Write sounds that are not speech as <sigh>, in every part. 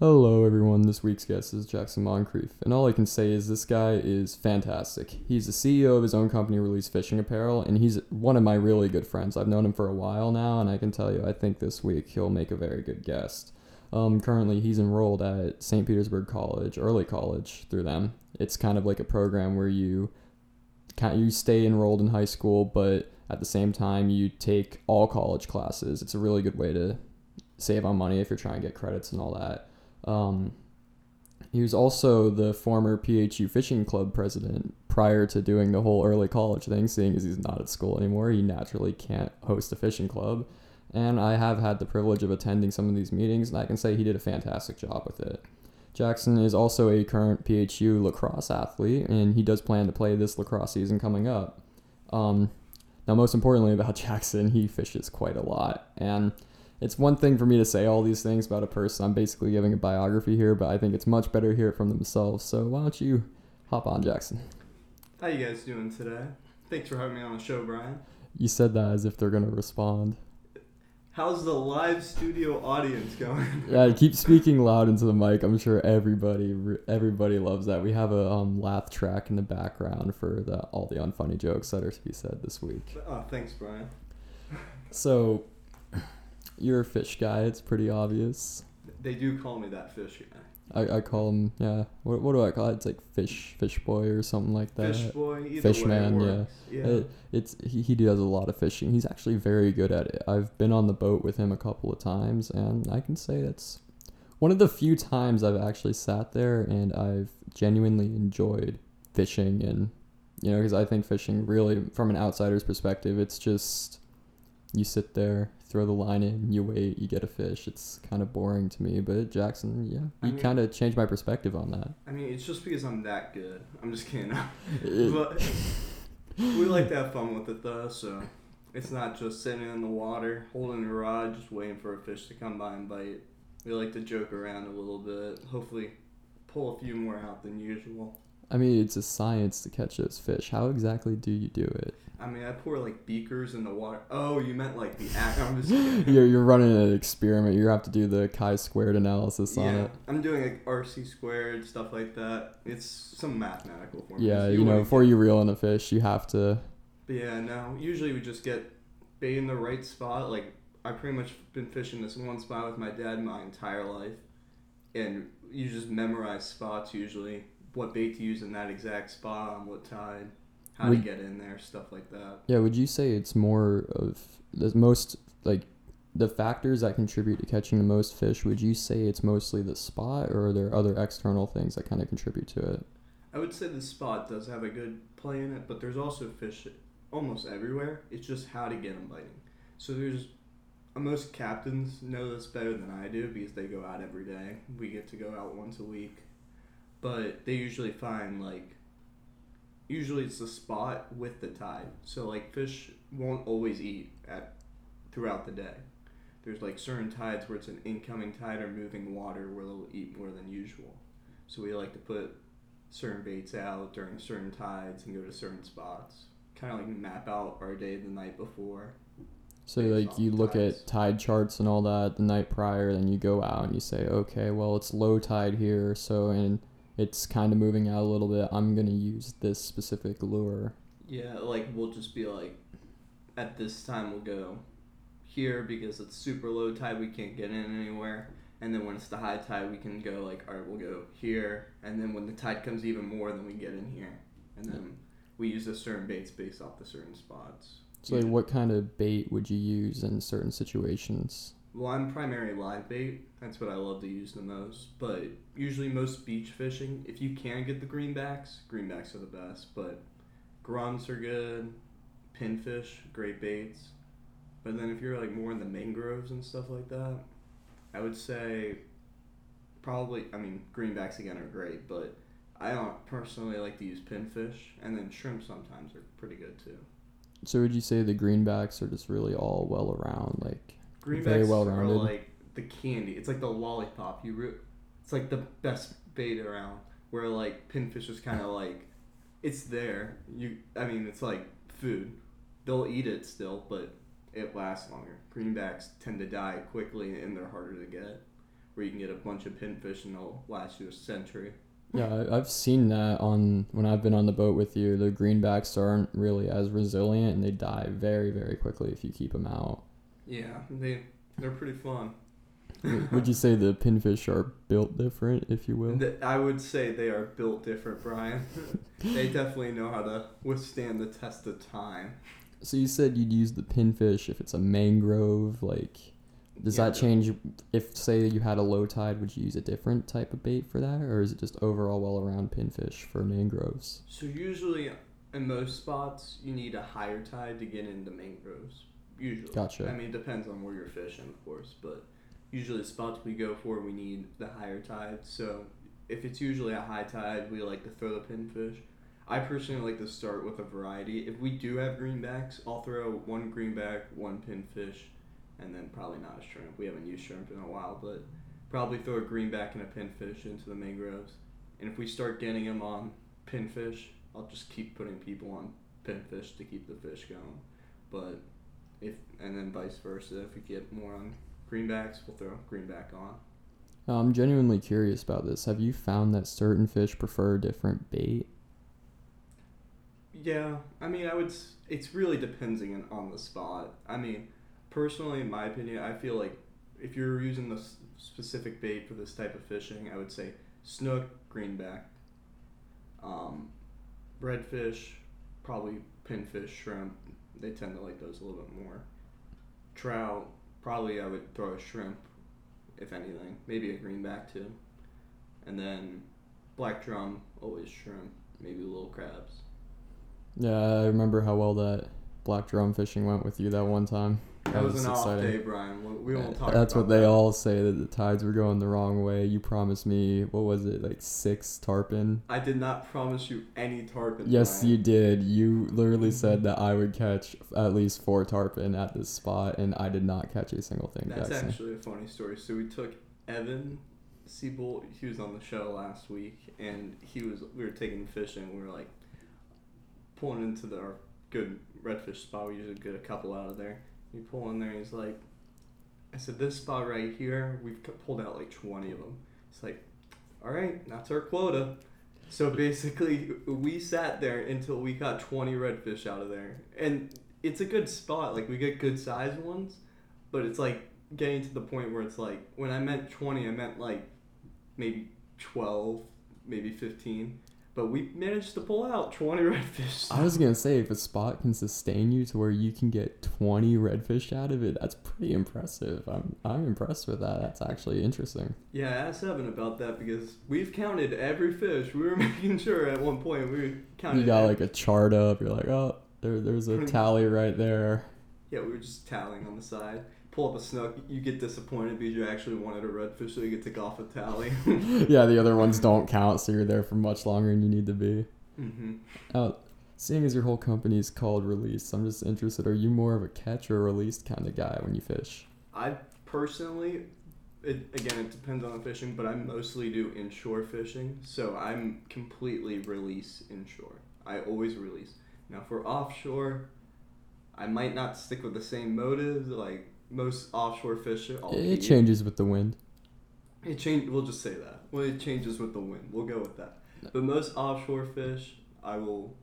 Hello, everyone. This week's guest is Jackson Moncrieff, and all I can say is this guy is fantastic. He's the CEO of his own company, Release Fishing Apparel, and he's one of my really good friends. I've known him for a while now, and I can tell you, I think this week he'll make a very good guest. Um, currently, he's enrolled at St. Petersburg College, early college, through them. It's kind of like a program where you you stay enrolled in high school, but at the same time you take all college classes. It's a really good way to save on money if you're trying to get credits and all that. Um, he was also the former PHU Fishing Club president prior to doing the whole early college thing, seeing as he's not at school anymore. He naturally can't host a fishing club. And I have had the privilege of attending some of these meetings, and I can say he did a fantastic job with it. Jackson is also a current PHU lacrosse athlete, and he does plan to play this lacrosse season coming up. Um, now, most importantly about <laughs> Jackson, he fishes quite a lot. And it's one thing for me to say all these things about a person. I'm basically giving a biography here, but I think it's much better to hear it from themselves. So why don't you hop on, Jackson? How you guys doing today? Thanks for having me on the show, Brian. You said that as if they're gonna respond. How's the live studio audience going? <laughs> Yeah, keep speaking loud into the mic. I'm sure everybody everybody loves that. We have a um, laugh track in the background for the all the unfunny jokes that are to be said this week. Oh, thanks, Brian. So, you're a fish guy. It's pretty obvious. They do call me that fish guy. I, I call him yeah. What, what do I call it? It's like fish fish boy or something like that. Fish boy, either Fish man, works. yeah. It, it's he, he does a lot of fishing. He's actually very good at it. I've been on the boat with him a couple of times, and I can say it's one of the few times I've actually sat there and I've genuinely enjoyed fishing. And you know, because I think fishing really, from an outsider's perspective, it's just you sit there, throw the line in, you wait, you get a fish. It's kind of boring to me, but Jackson, yeah, I he mean- kind of changed my perspective on that. I mean, it's just because I'm that good. I'm just kidding. <laughs> But we like to have fun with it though, so it's not just sitting in the water, holding a rod, just waiting for a fish to come by and bite. We like to joke around a little bit. Hopefully, pull a few more out than usual. I mean, it's a science to catch those fish. How exactly do you do it? I mean, I pour like beakers in the water. Oh, you meant like the act? I'm just. <laughs> You're, you're running an experiment. You have to do the chi-squared analysis on yeah, it. I'm doing like RC squared stuff like that. It's some mathematical formulas. Yeah, you know, before get- you reel in a fish, you have to. But yeah, no. Usually we just get bait in the right spot. Like I pretty much been fishing this one spot with my dad my entire life, and you just memorize spots usually. What bait to use in that exact spot on what tide, how Would- to get in there, stuff like that. Yeah, would you say it's more of the most like the factors that contribute to catching the most fish? Would you say it's mostly the spot, or are there other external things that kind of contribute to it? I would say the spot does have a good play in it, but there's also fish almost everywhere. It's just how to get them biting. So there's uh, most captains know this better than I do because they go out every day. We get to go out once a week, but they usually find like usually it's the spot with the tide. So like fish won't always eat at throughout the day. There's like certain tides where it's an incoming tide or moving water where they'll eat more than usual. So we like to put certain baits out during certain tides and go to certain spots. Kind of like map out our day the night before. So like you look tides. at tide charts and all that the night prior, then you go out and you say, okay, well it's low tide here, so and it's kind of moving out a little bit. I'm gonna use this specific lure. Yeah, like we'll just be like, at this time we'll go here because it's super low tide, we can't get in anywhere. And then when it's the high tide, we can go like, all right, we'll go here. And then when the tide comes even more, then we get in here. And then we use the certain baits based off the certain spots. So like, what kind of bait would you use in certain situations? Well, I'm primary live bait. That's what I love to use the most. But usually, most beach fishing, if you can get the greenbacks, greenbacks are the best. But grunts are good, pinfish, great baits. But then if you're like more in the mangroves and stuff like that, I would say probably. I mean, greenbacks again are great, but I don't personally like to use pinfish, and then shrimp sometimes are pretty good too. So would you say the greenbacks are just really all well around, like Greenbacks Very well rounded. like the candy. It's like the lollipop. You, re- it's like the best bait around. Where like pinfish is kind of like, it's there. You, I mean, it's like food. They'll eat it still, but it lasts longer. Greenbacks tend to die quickly and they're harder to get. where you can get a bunch of pinfish and they'll last you a century. Yeah, I've seen that on when I've been on the boat with you. The greenbacks aren't really as resilient, and they die very, very quickly if you keep them out. Yeah, they they're pretty fun. Would you say the pinfish are built different, if you will? I would say they are built different, Brian. <laughs> they definitely know how to withstand the test of time. So you said you'd use the pinfish if it's a mangrove. Like, does Yeah, that change if, say, you had a low tide? Would you use a different type of bait for that, or is it just overall well-around pinfish for mangroves? So usually, in most spots, you need a higher tide to get into mangroves. Usually, Gotcha. I mean, it depends on where you're fishing, of course, but usually the spots we go for, we need the higher tide. So if it's usually a high tide, we like to throw the pinfish. I personally like to start with a variety. If we do have greenbacks, I'll throw one greenback, one pinfish, and then probably not a shrimp. We haven't used shrimp in a while, but probably throw a greenback and a pinfish into the mangroves. And if we start getting them on pinfish, I'll just keep putting people on pinfish to keep the fish going. But if and then vice versa, if we get more on greenbacks, we'll throw greenback on. Now, I'm genuinely curious about this. Have you found that certain fish prefer different bait? Yeah, I mean, I would. It's really depending on- on the spot. I mean, personally, in my opinion, I feel like if you're using the specific bait for this type of fishing, I would say snook, greenback, um, redfish, probably pinfish, shrimp. They tend to like those a little bit more. Trout, probably I would throw a shrimp, if anything. Maybe a greenback too. And then black drum, always shrimp. Maybe little crabs. Yeah, I remember how well that black drum fishing went with you that one time. That, was, an off day, Brian. We, we won't talk. That's about what they that. all say that the tides were going the wrong way. You promised me what was it like six tarpon? I did not promise you any tarpon. Yes, Brian. you did. You literally said that I would catch at least four tarpon at this spot, and I did not catch a single thing. That's Jackson. actually a funny story. So we took Evan Siebold. He was on the show last week, and he was. We were taking fishing. We were like pulling into the our good redfish spot. We usually get a couple out of there. We pull in there. He's like, I said, this spot right here. We've pulled out like twenty of them. It's like, all right, that's our quota. So <laughs> basically, we sat there until we got 20 redfish out of there. And it's a good spot. Like, we get good sized ones, but it's like getting to the point where it's like, when I meant 20, I meant like maybe 12, maybe 15. But we managed to pull out 20 redfish. I was gonna say if a spot can sustain you to where you can get twenty redfish out of it, that's pretty impressive. I'm I'm impressed with that. That's actually interesting. Yeah, ask Evan about that because we've counted every fish. We were <laughs> making sure at one point we were. You got ev- like a chart up. You're like, oh, there there's a tally right there. Yeah, we were just tallying on the side. Pull up a snook, you get disappointed because you actually wanted a redfish, so you get to go off a tally. <laughs> yeah, the other ones don't count, so you're there for much longer than you need to be. hmm Uh, seeing as your whole company is called Release, I'm just interested. Are you more of a catch or released kind of guy when you fish? I personally, it, again, it depends on the fishing, but I mostly do inshore fishing, so I'm completely release inshore. I always release. Now for offshore, I might not stick with the same motives. Like most offshore fish, I'll It, it changes with the wind. It change. We'll just say that. Well, it changes with the wind. We'll go with that. But most offshore fish, I will.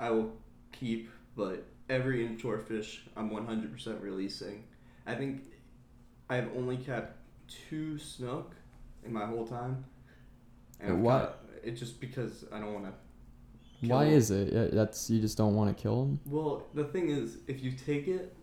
I will keep, but every inshore fish, I'm 100% releasing. I think I've only kept two snook in my whole time. And why- got- It's just because I don't want to. Why is it? That's you just don't want to kill them. Well, the thing is, if you take it,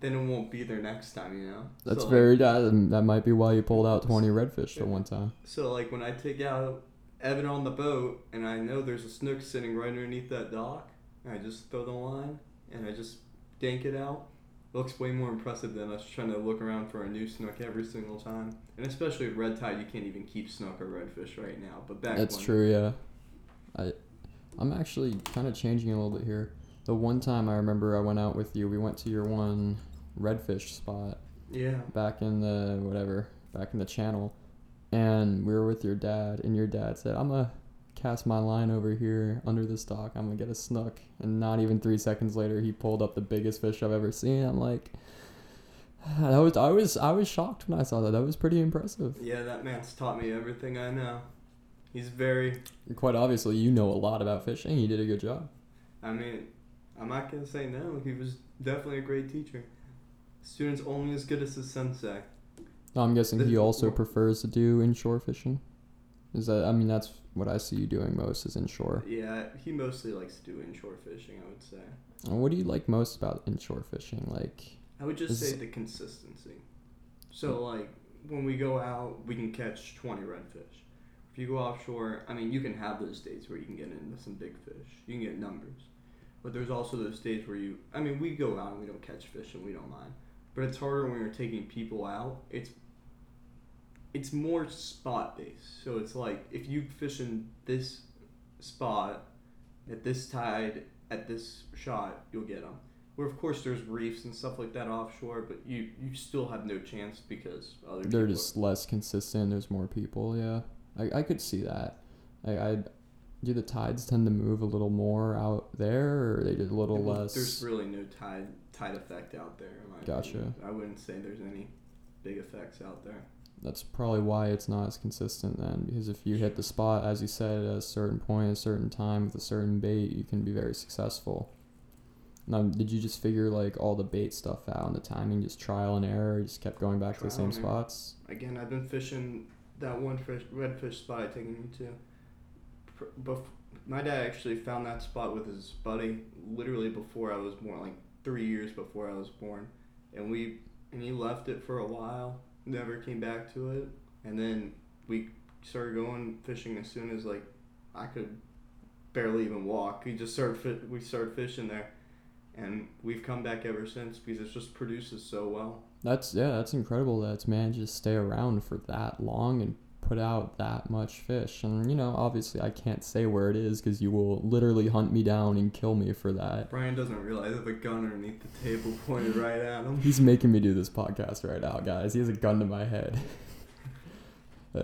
then it won't be there next time. You know. That's So, like, very that, that might be why you pulled out 20 redfish the one time. So like when I take out Evan on the boat and I know there's a snook sitting right underneath that dock, and I just throw the line and I just dank it out. It looks way more impressive than us trying to look around for a new snook every single time. And especially with red tide, you can't even keep snook or redfish right now. But back That's true, yeah. I I'm actually kind of changing a little bit here. The one time I remember I went out with you, we went to your one redfish spot Yeah. back in the whatever, back in the channel. And we were with your dad and your dad said, "I'm to cast my line over here under this dock. I'm to get a snook." And not even 3 seconds later, he pulled up the biggest fish I've ever seen. I'm like, <sighs> That was I was I was shocked when I saw that. That was pretty impressive. Yeah, that man's taught me everything I know. He's very. Quite obviously, you know a lot about fishing. You did a good job. I mean, I'm not gonna say no. He was definitely a great teacher. Student's only as good as his sensei. I'm guessing he The- also prefers to do inshore fishing. Is that? I mean, that's what I see you doing most is inshore. Yeah, he mostly likes to do inshore fishing. I would say. And What do you like most about inshore fishing? Like, I would just Is- say the consistency. So like when we go out, we can catch twenty redfish. If you go offshore, I mean, you can have those days where you can get into some big fish. You can get numbers, but there's also those days where you. I mean, we go out and we don't catch fish and we don't mind, but it's harder when you're taking people out. It's it's more spot based. So it's like if you fish in this spot at this tide at this shot, you'll get them. Where of course there's reefs and stuff like that offshore, but you you still have no chance because other they're just less consistent. There's more people. Yeah, I, I could see that. I, I do the tides tend to move a little more out there, or they did a little less. There's really no tide tide effect out there. Gotcha. opinion. I wouldn't say there's any big effects out there. That's probably why it's not as consistent then, because if you hit the spot, as you said, at a certain point, a certain time with a certain bait, you can be very successful. Now, did you just figure like all the bait stuff out and the timing, just trial and error? You just kept going back to the same spots. Again, I've been fishing that one fish, redfish spot I taken you to. Bef- my dad actually found that spot with his buddy literally before I was born, like three years before I was born, and we and he left it for a while, never came back to it, and then we started going fishing as soon as like I could barely even walk. We just started fi- we started fishing there, and we've come back ever since because it just produces so well. That's yeah, that's incredible that it's managed to stay around for that long and put out that much fish. And you know, obviously, I can't say where it is because you will literally hunt me down and kill me for that. Brian doesn't realize I have a gun underneath the table pointed right at him. He's making me do this podcast right now, guys. He has a gun to my head. <laughs>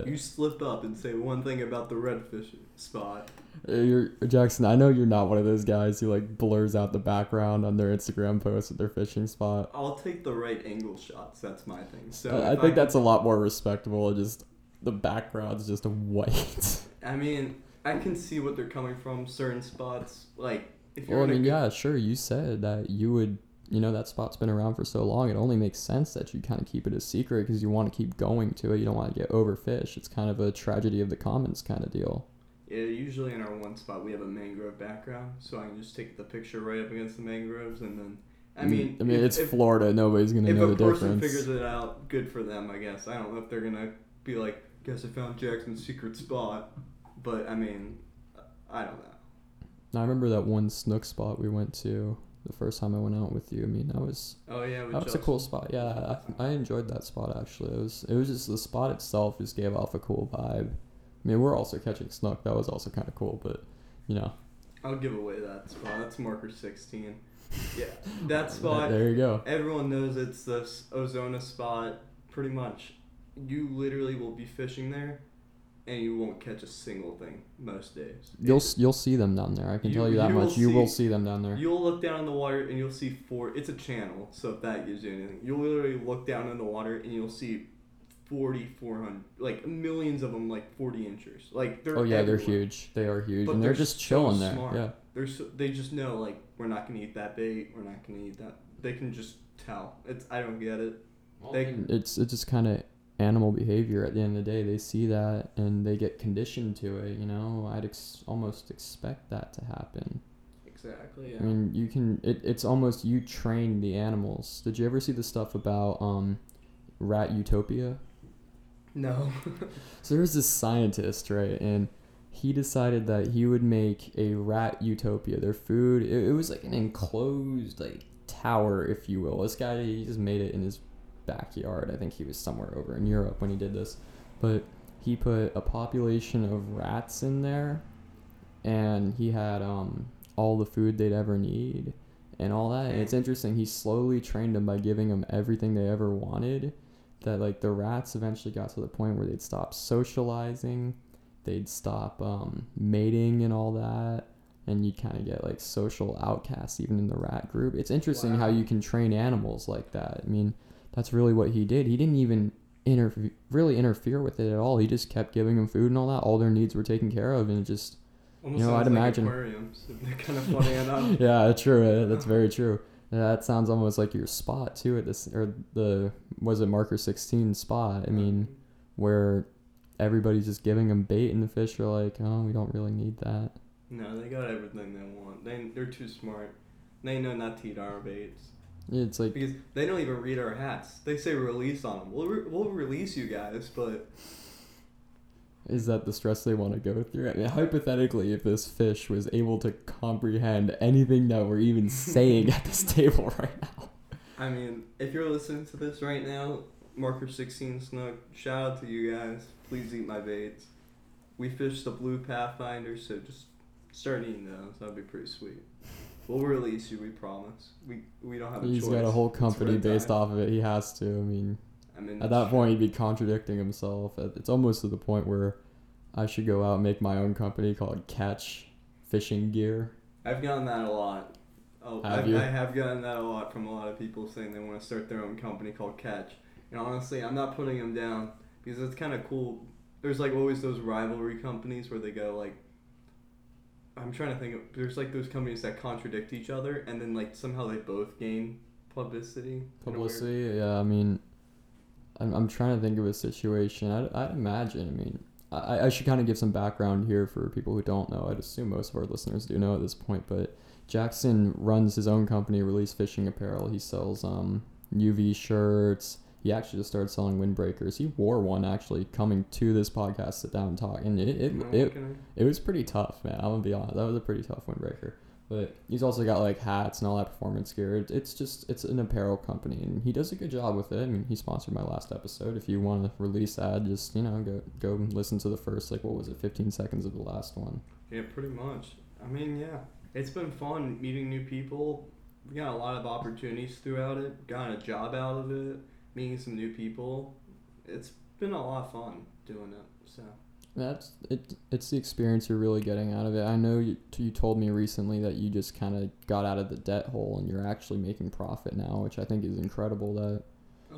You slip up and say one thing about the redfish spot. Uh, You're Jackson. I know you're not one of those guys who like blurs out the background on their Instagram posts with their fishing spot. I'll take the right angle shots. That's my thing. So I- I think that's a lot more respectable. Just the background's just <laughs> white. I mean, I can see what they're coming from. Certain spots, like if you're well, I mean, yeah, sure. You said that you would. You know that spot's been around for so long. It only makes sense that you kind of keep it a secret because you want to keep going to it. You don't want to get overfished. It's kind of a tragedy of the commons kind of deal. Yeah, usually in our one spot we have a mangrove background, so I can just take the picture right up against the mangroves, and then I mean, Mm, I mean, if- it's if, Florida. Nobody's gonna know the difference. if a the person figures it out, good for them, I guess. I don't know if they're gonna be like, "Guess I found Jackson's secret spot," but I mean, I don't know. I remember that one snook spot we went to the first time I went out with you. I mean, that was Oh yeah, that was a cool spot. Yeah, I, I enjoyed that spot actually. It was it was just the spot itself just gave off a cool vibe. I mean, we're also catching snook. That was also kind of cool, but you know, I'll give away that spot. That's marker sixteen. <laughs> Yeah, that spot. there you go. Everyone knows it's the Ozona spot. Pretty much, you literally will be fishing there, and you won't catch a single thing most days. You'll It's- you'll see them down there. I can You- tell you that you will much. You will see- see them down there. You'll look down in the water and you'll see four. It's a channel, so if that gives you anything, you'll literally look down in the water and you'll see 40, 400, like millions of them, like 40 inches. Like they're Oh yeah, they're huge. They are huge, But and they're, they're just so chilling there. smart. Yeah. They're so, they just know like we're not gonna eat that bait. We're not gonna eat that. They can just tell. It's I don't get it. They- it's it's just kind of animal behavior at the end of the day. They see that and they get conditioned to it you know? I'd ex- almost expect that to happen. Exactly. i mean you can it, it's almost you train the animals. Did you ever see the stuff about um rat utopia? No. <laughs> so there's this scientist right and he decided that he would make a rat utopia. Their food it, it was like an enclosed like tower if you will. This guy he just made it in his backyard. I think he was somewhere over in europe when he did this. But he put a population of rats in there and he had um all the food they'd ever need and all that. And it's interesting he slowly trained them by giving them everything they ever wanted that like the rats eventually got to the point where they'd stop socializing they'd stop um, mating and all that and you kind of get like social outcasts even in the rat group. It's interesting how you can train animals like that. I mean that's really what he did. He didn't even interfere, really interfere with it at all. He just kept giving them food and all that. All their needs were taken care of, and it just Almost You know, I'd like imagine- aquariums. They're kind of funny enough. <laughs> yeah, true. uh, That's very true. That sounds almost like your spot too at this or the was it marker sixteen spot. I mean, where everybody's just giving them bait and the fish are like, oh, we don't really need that. No, they got everything they want. They they're too smart. They know not to eat our baits It's like because they don't even read our hats. They say release on them. We'll re- we'll release you guys, but Is that the stress they want to go through? I mean, hypothetically, if this fish was able to comprehend anything that we're even <laughs> saying at this table right now, I mean, if you're listening to this right now, marker 16 snook, shout out to you guys. Please eat my baits. We fished the blue pathfinder, so just start eating those. That'd be pretty sweet. We'll release you, we promise. We we don't have a he's choice. got a whole company based off of it. He has to. I mean, I mean, at that point, he'd be contradicting himself. It's almost to the point where I should go out and make my own company called Catch Fishing Gear. I've gotten that a lot. Oh, Have I've, you? I have gotten that a lot from a lot of people saying they want to start their own company called Catch. And honestly, I'm not putting them down because it's kind of cool. There's like always those rivalry companies where they go like, I'm trying to think. Of, there's like those companies that contradict each other, and then like somehow they both gain publicity. Publicity, yeah. I mean, I'm, I'm trying to think of a situation. I'd, I'd imagine. I mean, I, I should kind of give some background here for people who don't know. I'd assume most of our listeners do know at this point, but Jackson runs his own company, Release Fishing Apparel. He sells um, UV shirts. He actually just started selling windbreakers. He wore one actually coming to this podcast, sit down and talk, and it it, No, it, can it was pretty tough, man. I'm gonna be honest. That was a pretty tough windbreaker. But he's also got like hats and all that performance gear. It- It's just it's an apparel company, and he does a good job with it. I mean, he sponsored my last episode. If you want to release ad, just you know go go listen to the first like what was it, 15 seconds of the last one. Yeah, pretty much. I mean, yeah, it's been fun meeting new people. We got a lot of opportunities throughout it. Got a job out of it. Meeting some new people. It's been a lot of fun doing it. So. That's it. It's the experience you're really getting out of it. I know you, you told me recently that you just kind of got out of the debt hole and you're actually making profit now, which I think is incredible. That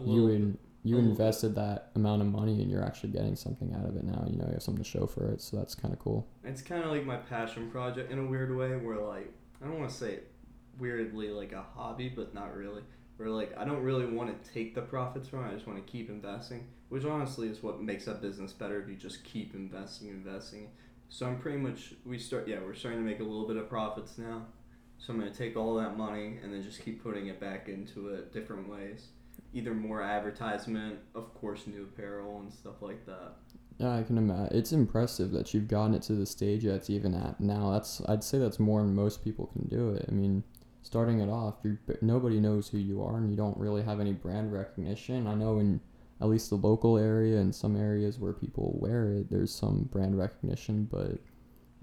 you in, you invested that amount of money and you're actually getting something out of it now. You know, you have something to show for it, so that's kind of cool. It's kind of like my passion project in a weird way, where like I don't want to say it weirdly like a hobby, but not really. Where like I don't really want to take the profits from it. I just want to keep investing, which honestly is what makes that business better. If you just keep investing, investing. So I'm pretty much we start yeah we're starting to make a little bit of profits now. So I'm gonna take all that money and then just keep putting it back into it different ways. Either more advertisement, of course, new apparel and stuff like that. Yeah, I can imagine. It's impressive that you've gotten it to the stage that's even at now. That's I'd say that's more than most people can do it. I mean, starting it off, nobody knows who you are, and you don't really have any brand recognition. I know in at least the local area and some areas where people wear it, there's some brand recognition, but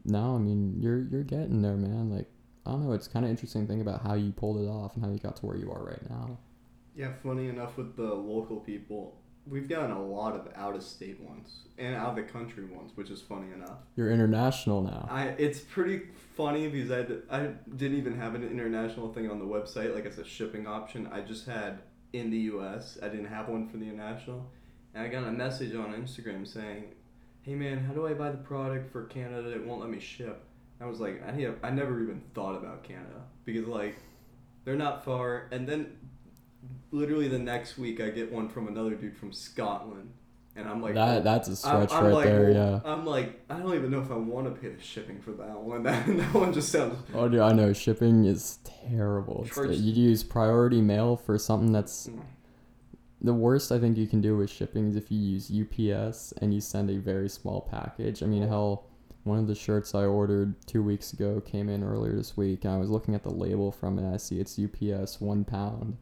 now I mean you're you're getting there, man. Like I don't know, it's kind of interesting thing about how you pulled it off and how you got to where you are right now. Yeah, funny enough with the local people, we've gotten a lot of out of state ones and out of the country ones, which is funny enough. You're international now. I it's pretty funny because I I didn't even have an international thing on the website like as a shipping option. I just had in the U.S. I didn't have one for the international, and I got a message on Instagram saying, "Hey man, how do I buy the product for Canada? It won't let me ship." I was like, I I never even thought about Canada because like they're not far, and then literally the next week I get one from another dude from Scotland, and I'm like, that that's a stretch I'm right like, there, yeah. I'm like, I don't even know if I want to pay the shipping for that one. <laughs> That, that one just sounds. Oh, dude, I know shipping is terrible. It's, Charge- you use priority mail for something that's Mm. the worst. I think you can do with shipping is if you use UPS and you send a very small package. I mean, Oh. hell, one of the shirts I ordered two weeks ago came in earlier this week, and I was looking at the label from it. I see it's UPS one pound.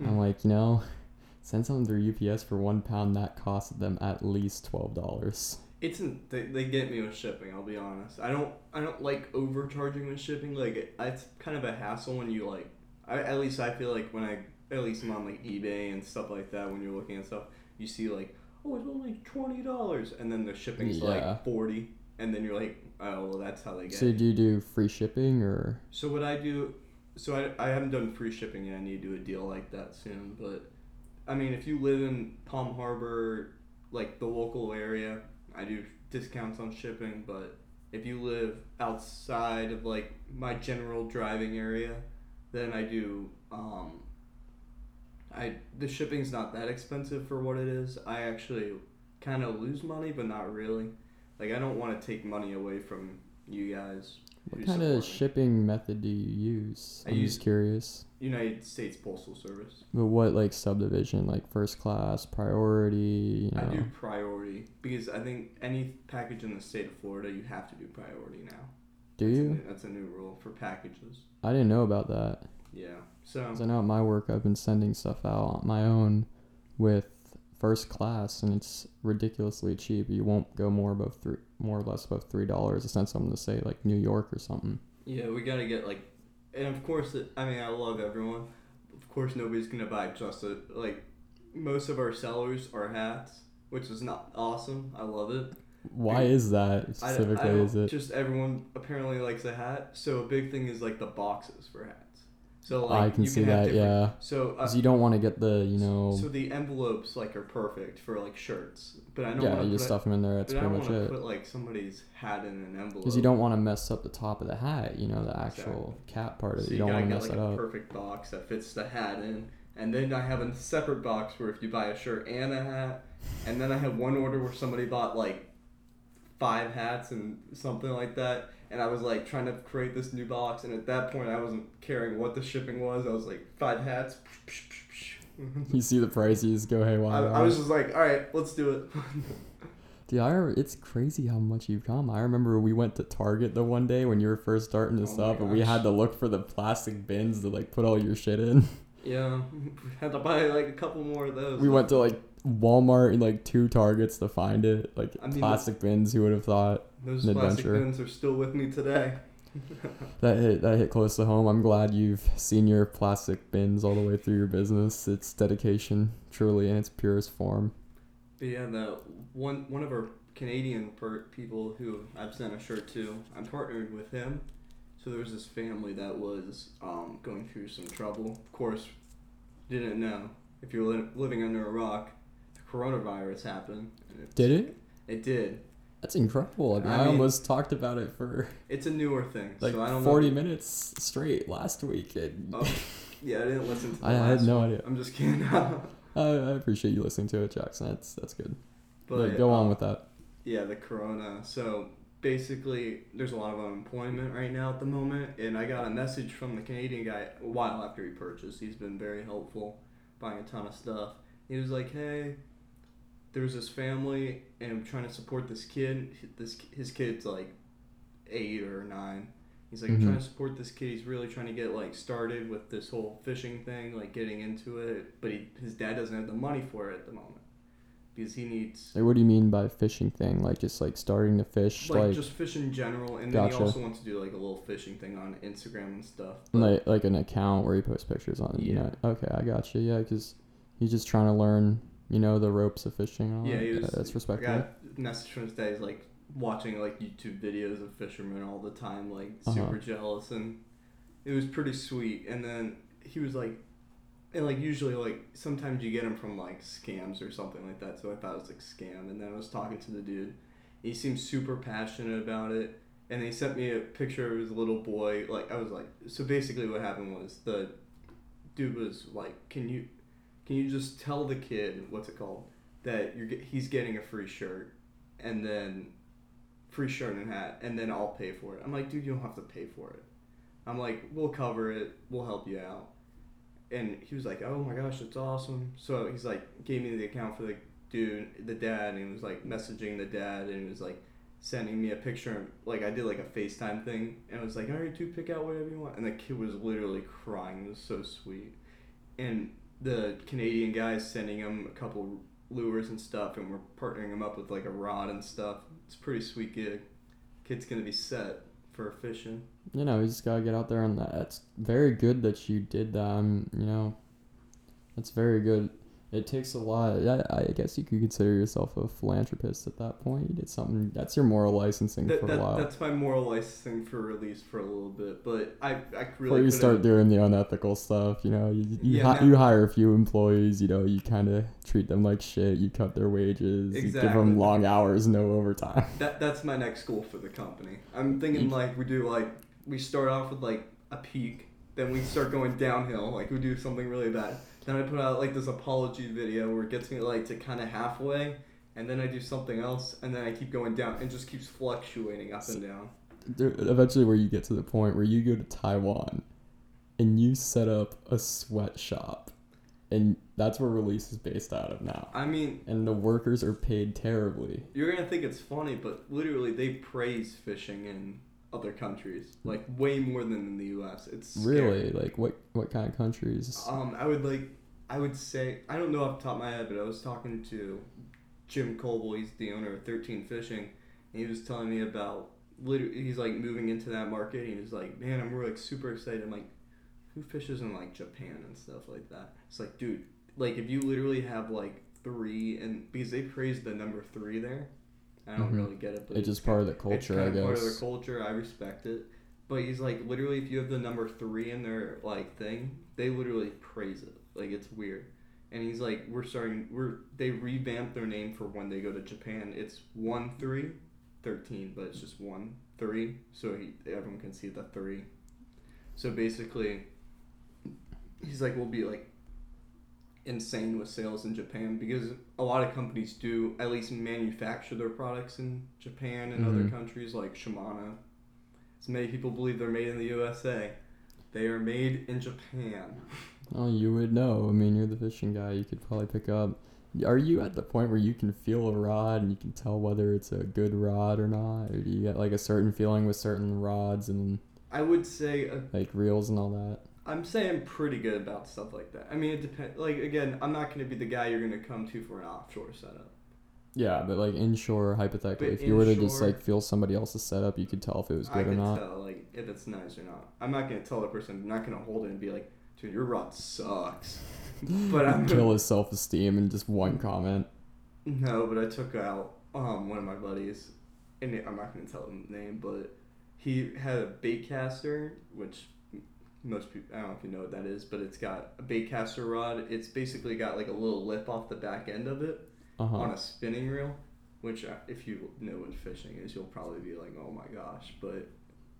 Mm. I'm like, you know, <laughs> send something through UPS for one pound. That cost them at least twelve dollars. It's in, they, they get me with shipping. I'll be honest. I don't I don't like overcharging with shipping. Like it, it's kind of a hassle when you like. I, at least I feel like when I at least I'm on like eBay and stuff like that. When you're looking at stuff, you see like oh it's only twenty dollars, and then the shipping's Yeah. like forty, and then you're like oh well that's how they get. So do you do free shipping or? So what I do, so I, I haven't done free shipping yet. I need to do a deal like that soon. But I mean, if you live in Palm Harbor, like the local area, I do discounts on shipping. But if you live outside of like my general driving area, then I do. Um, I the shipping's not that expensive for what it is. I actually kind of lose money, but not really. Like I don't want to take money away from you guys. What kind of shipping method do you use? I I'm use- just curious. United States Postal Service. But what like subdivision, like first class, priority? You know? I do priority because I think any package in the state of Florida, you have to do priority now. Do That's a you? new- that's a new rule for packages. I didn't know about that. Yeah. So 'Cause I know at my work I've been sending stuff out on my own with first class, and it's ridiculously cheap. You won't go more above three, more or less above three dollars to send something to say like New York or something. yeah, we gotta get like, and of course, it, I mean, I love everyone. Of course, nobody's gonna buy just a like. Most of our sellers are hats, which is not awesome. I love it. Why is that specifically? I don't, is it? just everyone apparently likes a hat? So a big thing is like the boxes for hats. So like I can see have that. different- Yeah, So uh, because you don't want to get the you know. So the envelopes like are perfect for like shirts, but I don't yeah, you just put, stuff them in there. That's pretty don't much want to it. put like somebody's hat in an envelope. Because you don't want to mess up the top of the hat. You know the actual cap part of So it. you, You don't want to mess like a up. perfect box that fits the hat in, and then I have a separate box where if you buy a shirt and a hat, and then I had one order where somebody bought like five hats and something like that. And I was like trying to create this new box, and at that point I wasn't caring what the shipping was. I was like five hats. You see the prices go I, haywire. I was just like, all right, let's do it. <laughs> Dude, I it's crazy how much you've come. I remember we went to Target the one day when you were first starting this Oh up, and we had to look for the plastic bins to like put all your shit in. Yeah, <laughs> we had to buy like a couple more of those. we went to like Walmart and like two Targets to find it. Like I mean, plastic bins, who would have thought Those an plastic adventure. bins are still with me today. <laughs> that hit that hit close to home. I'm glad you've seen your plastic bins all the way through your business. It's dedication, truly, in its purest form. Yeah, the one one of our Canadian per- people who I've sent a shirt to, I'm partnered with him. So there was this family that was um, going through some trouble. Of course, didn't know if you're li- living under a rock, coronavirus happened. Did it? It did. That's incredible. I mean, I I, mean- almost talked about it for It's a newer thing, like so I don't 40 know. minutes straight last week. And Oh, yeah, I didn't listen to. The <laughs> I last had no one. idea. I'm just kidding. <laughs> I, I appreciate you listening to it, Jackson. That's that's good. but But go on uh, with that. Yeah, the corona. So basically, there's a lot of unemployment right now at the moment, and I got a message from the Canadian guy a while after he purchased. He's been very helpful, buying a ton of stuff. He was like, "Hey, there's this family, and I'm trying to support this kid. This his kid's like eight or nine. He's like, I'm Mhm. trying to support this kid. He's really trying to get like started with this whole fishing thing, like getting into it. But he, his dad doesn't have the money for it at the moment because he needs Like, what do you mean by fishing thing? Like just like starting to fish, like, like just fish in general, and then he also wants to do like a little fishing thing on Instagram and stuff. But like like an account where he posts pictures on. it, You Yeah. know? Okay, I got you. Yeah, because he's just trying to learn, you know, the ropes of fishing. Yeah, that. he was, that's I got message from his dad. He's like watching like YouTube videos of fishermen all the time, like Uh-huh. super jealous, and it was pretty sweet. And then he was like, and like usually like sometimes you get them from like scams or something like that. So I thought it was like scam, and then I was talking to the dude. He seemed super passionate about it. And they sent me a picture of his little boy. Like I was like, so basically, what happened was the dude was like, "Can you, can you just tell the kid what's it called that you're he's getting a free shirt, and then free shirt and hat, and then I'll pay for it." I'm like, "Dude, you don't have to pay for it." I'm like, "We'll cover it. We'll help you out." And he was like, "Oh my gosh, that's awesome!" So he's like, gave me the account for the dude, the dad, and he was like messaging the dad, and he was like sending me a picture. Like I did like a FaceTime thing, and I was like, "All right, dude, pick out whatever you want." And the kid was literally crying. It was so sweet. And the Canadian guys sending him a couple lures and stuff, and we're partnering him up with like a rod and stuff. It's pretty sweet gig. Kid's gonna be set for fishing. you know, he's gotta get out there and that. That's very good that you did that. Um, you know, that's very good. It takes a lot. I, I guess you could consider yourself a philanthropist at that point. You did something. That's your moral licensing That, for that, a while. that's my moral licensing for release for a little bit, but I, I Before really you couldn't- start doing the unethical stuff, you know, you you, Yeah, hi- you hire a few employees. You know, you kind of treat them like shit. You cut their wages. You give them long hours, no overtime. <laughs> That that's my next goal for the company. I'm thinking like we do like we start off with like a peak, then we start going downhill. Like we do something really bad. Then I put out like this apology video where it gets me like to kind of halfway, and then I do something else, and then I keep going down and just keeps fluctuating up and down. There- Eventually, where you get to the point where you go to Taiwan, and you set up a sweatshop, and that's where release is based out of now. I mean, And the workers are paid terribly. you're gonna think it's funny, but literally they praise fishing in other countries like way more than in the U.S. It's scary. Really, like what what kind of countries? Um, I would like, I would say, I don't know off the top of my head, but I was talking to Jim Coble. He's the owner of Thirteen Fishing, and he was telling me about literally, he's like moving into that market. And he was like, man, I'm really like super excited. I'm like, who fishes in like Japan and stuff like that? It's like, dude, like if you literally have like three, and because they praise the number three there, I don't Mhm. really get it, but it's just part of the culture, I guess. part of their culture. I respect it. But he's like, literally, if you have the number three in their like thing, they literally praise it. Like it's weird. And he's like, we're starting. We're they revamped their name for when they go to Japan. It's one three, thirteen, but it's just one three, so he everyone can see the three. So basically, he's like, we'll be like insane with sales in Japan because a lot of companies do at least manufacture their products in Japan and other Mhm. countries like Shimano. As many people believe they're made in the USA. They are made in Japan. Oh, you would know. I mean, you're the fishing guy. You could probably pick up. Are you at the point where you can feel a rod and you can tell whether it's a good rod or not? Or do you get like a certain feeling with certain rods and I would say uh, like reels and all that? I'm saying pretty good about stuff like that. I mean, it depends. Like again, I'm not going to be the guy you're going to come to for an offshore setup. Yeah, but like inshore, hypothetically, But if you were to just like feel somebody else's setup, you could tell if it was I good or not. tell like if it's nice or not. I'm not going to tell the person. I'm not going to hold it and be like, "Dude, your rod sucks." <laughs> But I'm Kill his self esteem in just one comment. No, but I took out um, one of my buddies, and I'm not going to tell him the name, but he had a bait caster, which most people, I don't know if you know what that is, but it's got a bait caster rod. It's basically got like a little lip off the back end of it Uh huh. on a spinning reel, which uh, if you know what fishing is, you'll probably be like, oh my gosh, but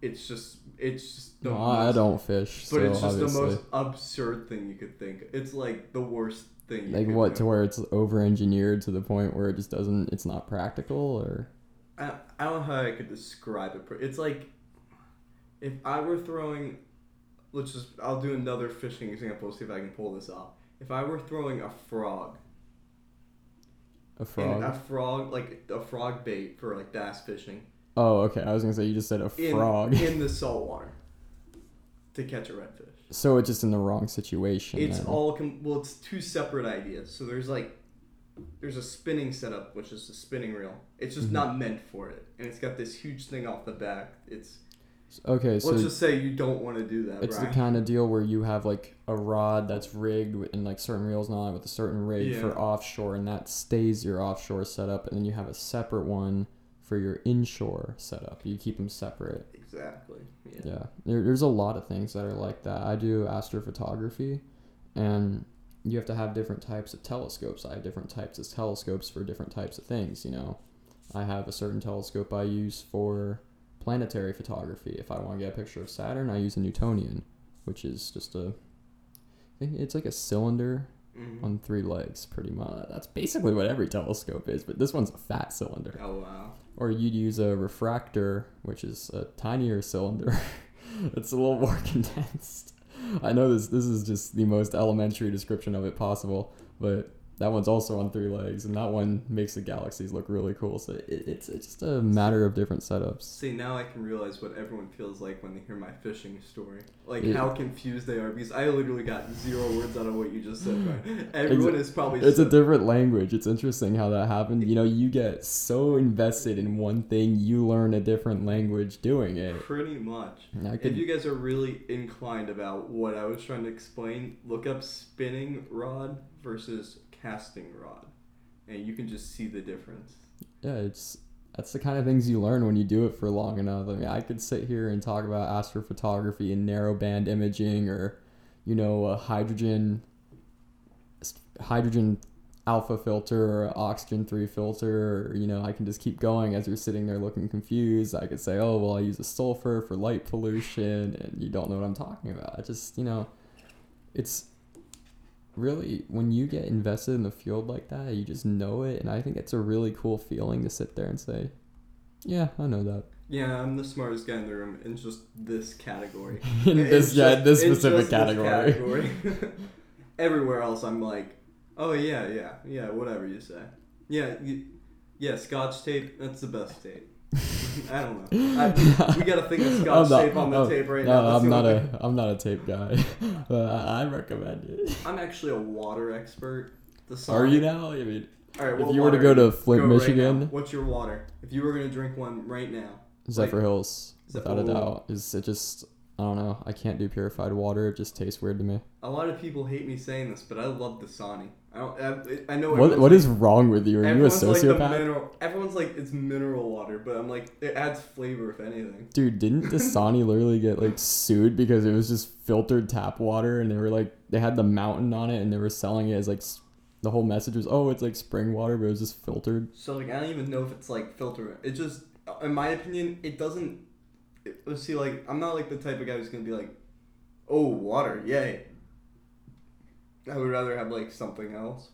it's just, it's just the No, I don't fish, But so it's just obviously. the most absurd thing you could think. It's like the worst thing. You like what to where it's over engineered to the point where it just doesn't it's not practical or I, I don't know how I could describe it. It's like if I were throwing, let's just, I'll do another fishing example, see if I can pull this off. If I were throwing a frog, a frog. a frog, like a frog bait for like bass fishing, oh, okay. I was gonna say you just said a in, frog. in <laughs> the salt water to catch a redfish. so it's just in the wrong situation. It's then. all, com- well, it's two separate ideas. So there's like, there's a spinning setup, which is a spinning reel. It's just Mhm. not meant for it. And it's got this huge thing off the back. It's, okay. So let's just say you don't want to do that, it's the kind of deal where you have like a rod that's rigged with, in like certain reels and all that with a certain rig Yeah. for offshore, and that stays your offshore setup, and then you have a separate one for your inshore setup. You keep them separate. Exactly. Yeah. Yeah, there, there's a lot of things that are like that. I do astrophotography, and you have to have different types of telescopes. I have different types of telescopes for different types of things. You know, I have a certain telescope I use for planetary photography. If I want to get a picture of Saturn, I use a Newtonian, which is just a, I think it's like a cylinder Mhm. on three legs, pretty much. That's basically what every telescope is, but this one's a fat cylinder Oh wow. or you'd use a refractor, which is a tinier cylinder. <laughs> it's a little more <laughs> condensed. I know this this is just the most elementary description of it possible, but that one's also on three legs, and that one makes the galaxies look really cool. So it, it's it's just a matter of different setups. See, now I can realize what everyone feels like when they hear my fishing story. Like Yeah. how confused they are because I literally got zero words out of what you just said. Right? <laughs> Everyone is probably. It's a different language. It's interesting how that happened. You know, you get so invested in one thing, you learn a different language doing it. Pretty much. I If you guys are really inclined about what I was trying to explain, look up spinning rod versus casting rod, and you can just see the difference. Yeah, it's that's the kind of things you learn when you do it for long enough. I mean, I could sit here and talk about astrophotography and narrowband imaging, or you know, a hydrogen hydrogen alpha filter or oxygen 3 filter or you know i can just keep going as you're sitting there looking confused i could say oh well i use a sulfur for light pollution and you don't know what i'm talking about I just you know it's really when you get invested in the field like that you just know it and i think it's a really cool feeling to sit there and say yeah i know that Yeah, I'm the smartest guy in the room in just this category. <laughs> in It's this yeah this specific just this category category. <laughs> Everywhere else, I'm like, oh yeah, yeah, yeah, whatever you say. Yeah, you, yeah, Scotch tape. That's the best tape. <laughs> I don't know. I, we got a thing of Scotch not- tape on the oh, tape right no, now. That's I'm not a thing. I'm not a tape guy, <laughs> <laughs> but I, recommend it. I'm actually a water expert. The Are you now? I mean, All right. if you were to go to? Flint, Go Michigan, now. what's your water? If you were gonna drink one right now, Zephyrhills, without a doubt, is it just I don't know. I can't do purified water. It just tastes weird to me. a lot of people hate me saying this, but I love the Dasani. I don't. I, I know. What what is wrong with you? Are you a Everyone's like sociopath? mineral. Everyone's like it's mineral water, but I'm like it adds flavor if anything. Dude, didn't <laughs> Dasani literally get like sued because it was just filtered tap water and they were like they had the mountain on it and they were selling it as like the whole message was oh it's like spring water but it was just filtered. So like I don't even know if it's like filtered. It just, in my opinion, it doesn't. It, see, like I'm not like the type of guy who's gonna be like, oh water, yay. I would rather have like something else.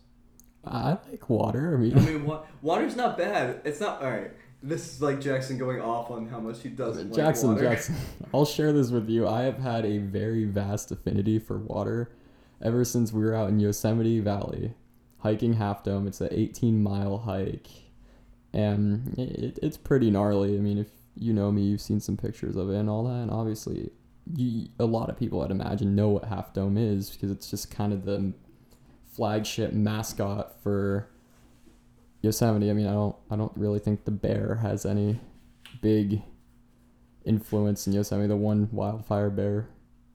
I like water. I mean, I mean, wa- water's not bad. It's not all right. This is like Jackson going off on how much he doesn't Jackson, like water. Jackson, <laughs> I'll share this with you. I have had a very vast affinity for water ever since we were out in Yosemite Valley hiking Half Dome. It's an 18 mile hike, and it, it's pretty gnarly. I mean, if you know me, you've seen some pictures of it and all that, and obviously, you, a lot of people I'd imagine know what Half Dome is because it's just kind of the flagship mascot for Yosemite. I mean, I don't, I don't really think the bear has any big influence in Yosemite. The one wildfire bear.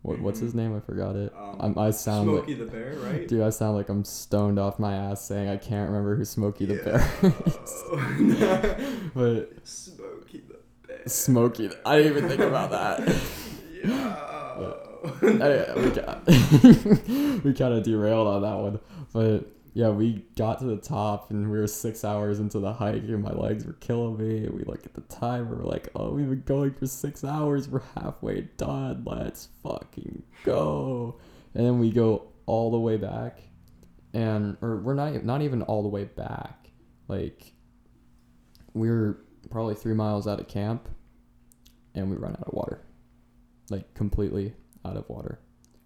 What, what's his name? I forgot it. Um, I sound like, Smokey the Bear, right? dude. I sound like I'm stoned off my ass saying I can't remember who Smokey the bear. <laughs> is. <laughs> but Smokey the Bear. Smokey, I didn't even think about that. <laughs> <laughs> Anyway, we got <laughs> we kind of derailed on that one, but yeah, we got to the top and we were six hours into the hike and my legs were killing me. We look at the time and we're like, oh, we've been going for six hours. We're halfway done. Let's fucking go. And then we go all the way back, and or we're not not even all the way back. Like we're probably three miles out of camp, and we run out of water, like completely out of water.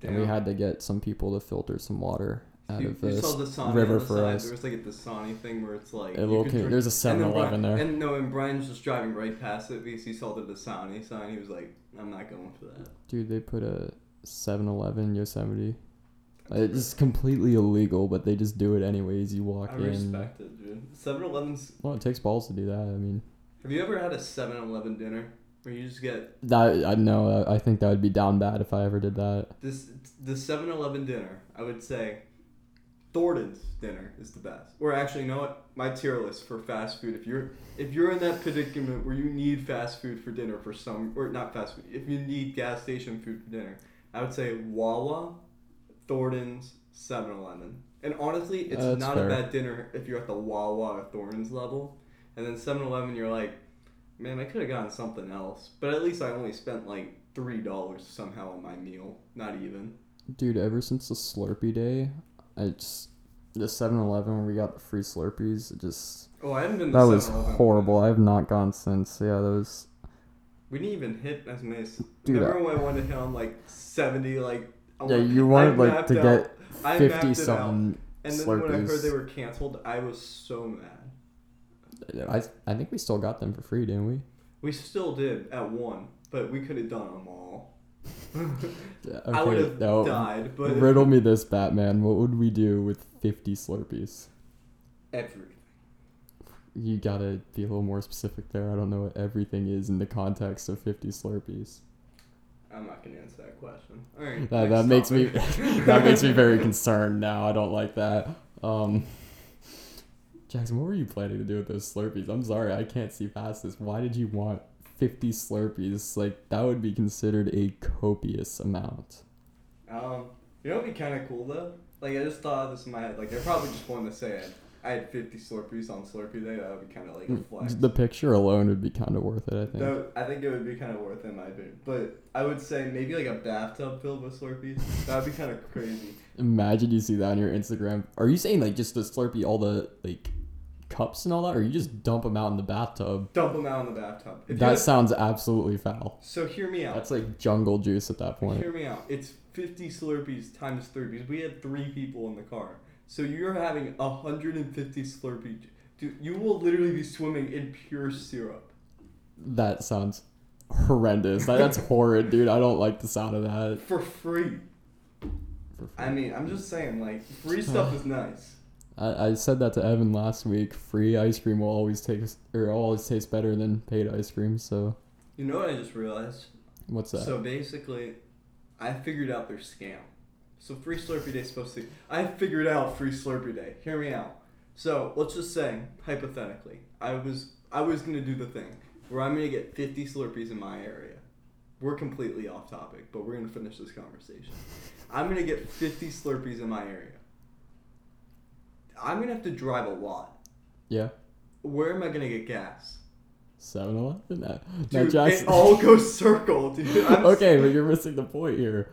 And we had to get some people to filter some water out you, of you this saw the river the for side. us. There was like a Dasani thing where it's like A you little drink- there's a 7-Eleven there. And no, and Brian's just driving right past it because he saw the Dasani sign. He was like, "I'm not going for that." Dude, they put a 7-Eleven Yosemite. It's completely illegal, but they just do it anyways. You walk I in. I respect it, dude. 7-Eleven's. Well, it takes balls to do that. I mean, Have you ever had a 7-Eleven dinner where you just get that I know. I think that would be down bad if I ever did that. this the 7-Eleven dinner? I would say Thornton's dinner is the best. Or actually, you know what? My tier list for fast food. If you're if you're in that predicament where you need fast food for dinner for some or not fast food, if you need gas station food for dinner, I would say Wawa, Thornton's, 7-Eleven. And honestly, it's That's not fair. a bad dinner if you're at the Wawa or Thornton's level. And then 7-Eleven, you're like, man, I could have gotten something else. But at least I only spent like three dollars somehow on my meal. Not even. Dude, ever since the Slurpee day, I just the 7-Eleven where we got the free Slurpees, it just Oh, I haven't been. That was horrible. I have not gone since. Yeah, that was We didn't even hit as many. as- Dude, Remember when I wanted to hit on like seventy? Like I yeah. You I wanted like to out- get I fifty something And then when I heard they were canceled, I was so mad. I I think we still got them for free, didn't we? We still did at one, but we could have done them all. <laughs> Yeah, I would have no. died, but Riddle me this, Batman. What would we do with fifty Slurpees? everything. You gotta be a little more specific there. I don't know what everything is in the context of fifty Slurpees. I'm not gonna answer that question. All right. That, that makes me <laughs> that makes me very <laughs> concerned now. I don't like that. Um, Jackson, what were you planning to do with those Slurpees? I'm sorry, I can't see past this. Why did you want 50 Slurpees? Like, that would be considered a copious amount. Um, you know what'd be kind of cool though? Like I just thought this in my head. Like they're probably just wanting to say it. I had 50 Slurpees on Slurpee Day. That would be kind of like a flex. The picture alone would be kind of worth it, I think. That- I think it would be kind of worth it in my opinion. But I would say maybe like a bathtub filled with Slurpees. That would be kind of crazy. Imagine you see that on your Instagram. Are you saying, like, just the Slurpee, all the, like, cups and all that? Or you just dump them out in the bathtub? Dump them out in the bathtub. If That sounds absolutely foul. so hear me out. That's like jungle juice at that point. Hear me out. It's 50 Slurpees times three because we had three people in the car. So you're having 150 Slurpee. Dude, you will literally be swimming in pure syrup. That sounds horrendous. That, that's <laughs> horrid, dude. I don't like the sound of that. For free. For I mean, I'm just saying, like, free stuff is nice. I, I said that to Evan last week. Free ice cream will always taste or always taste better than paid ice cream. So You know what I just realized? what's that? So basically, I figured out their scam. So free Slurpee Day is supposed to. I figured out free Slurpee Day. Hear me out. So let's just say, hypothetically, I was I was gonna do the thing where I'm gonna get 50 Slurpees in my area. We're completely off topic, but we're gonna finish this conversation. I'm gonna get 50 Slurpees in my area. I'm gonna have to drive a lot. yeah, Where am I gonna get gas? 7-Eleven. Now, now Dude, Jackson- it all goes circle, dude. <laughs> I'm okay, but you're missing the point here.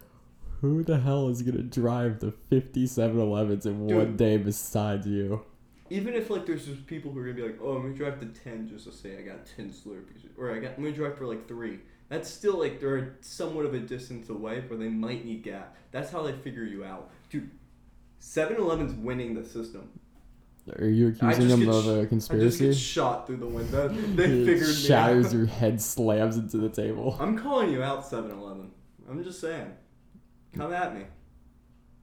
Who the hell is gonna drive the 50 7-Elevens in one day besides you? Even if like there's just people who are gonna be like, oh, I'm gonna drive to ten just to say I got ten Slurpees, or I got I'm gonna drive for like three. That's still like they're somewhat of a distance away where they might need gas. That's how they figure you out, dude. 7-Eleven's winning the system. Are you accusing get of a I just conspiracy? get shot through the window. <laughs> They It figured me shatters out. your head, slams into the table. I'm calling you out, 7-Eleven. I'm just saying. Come at me.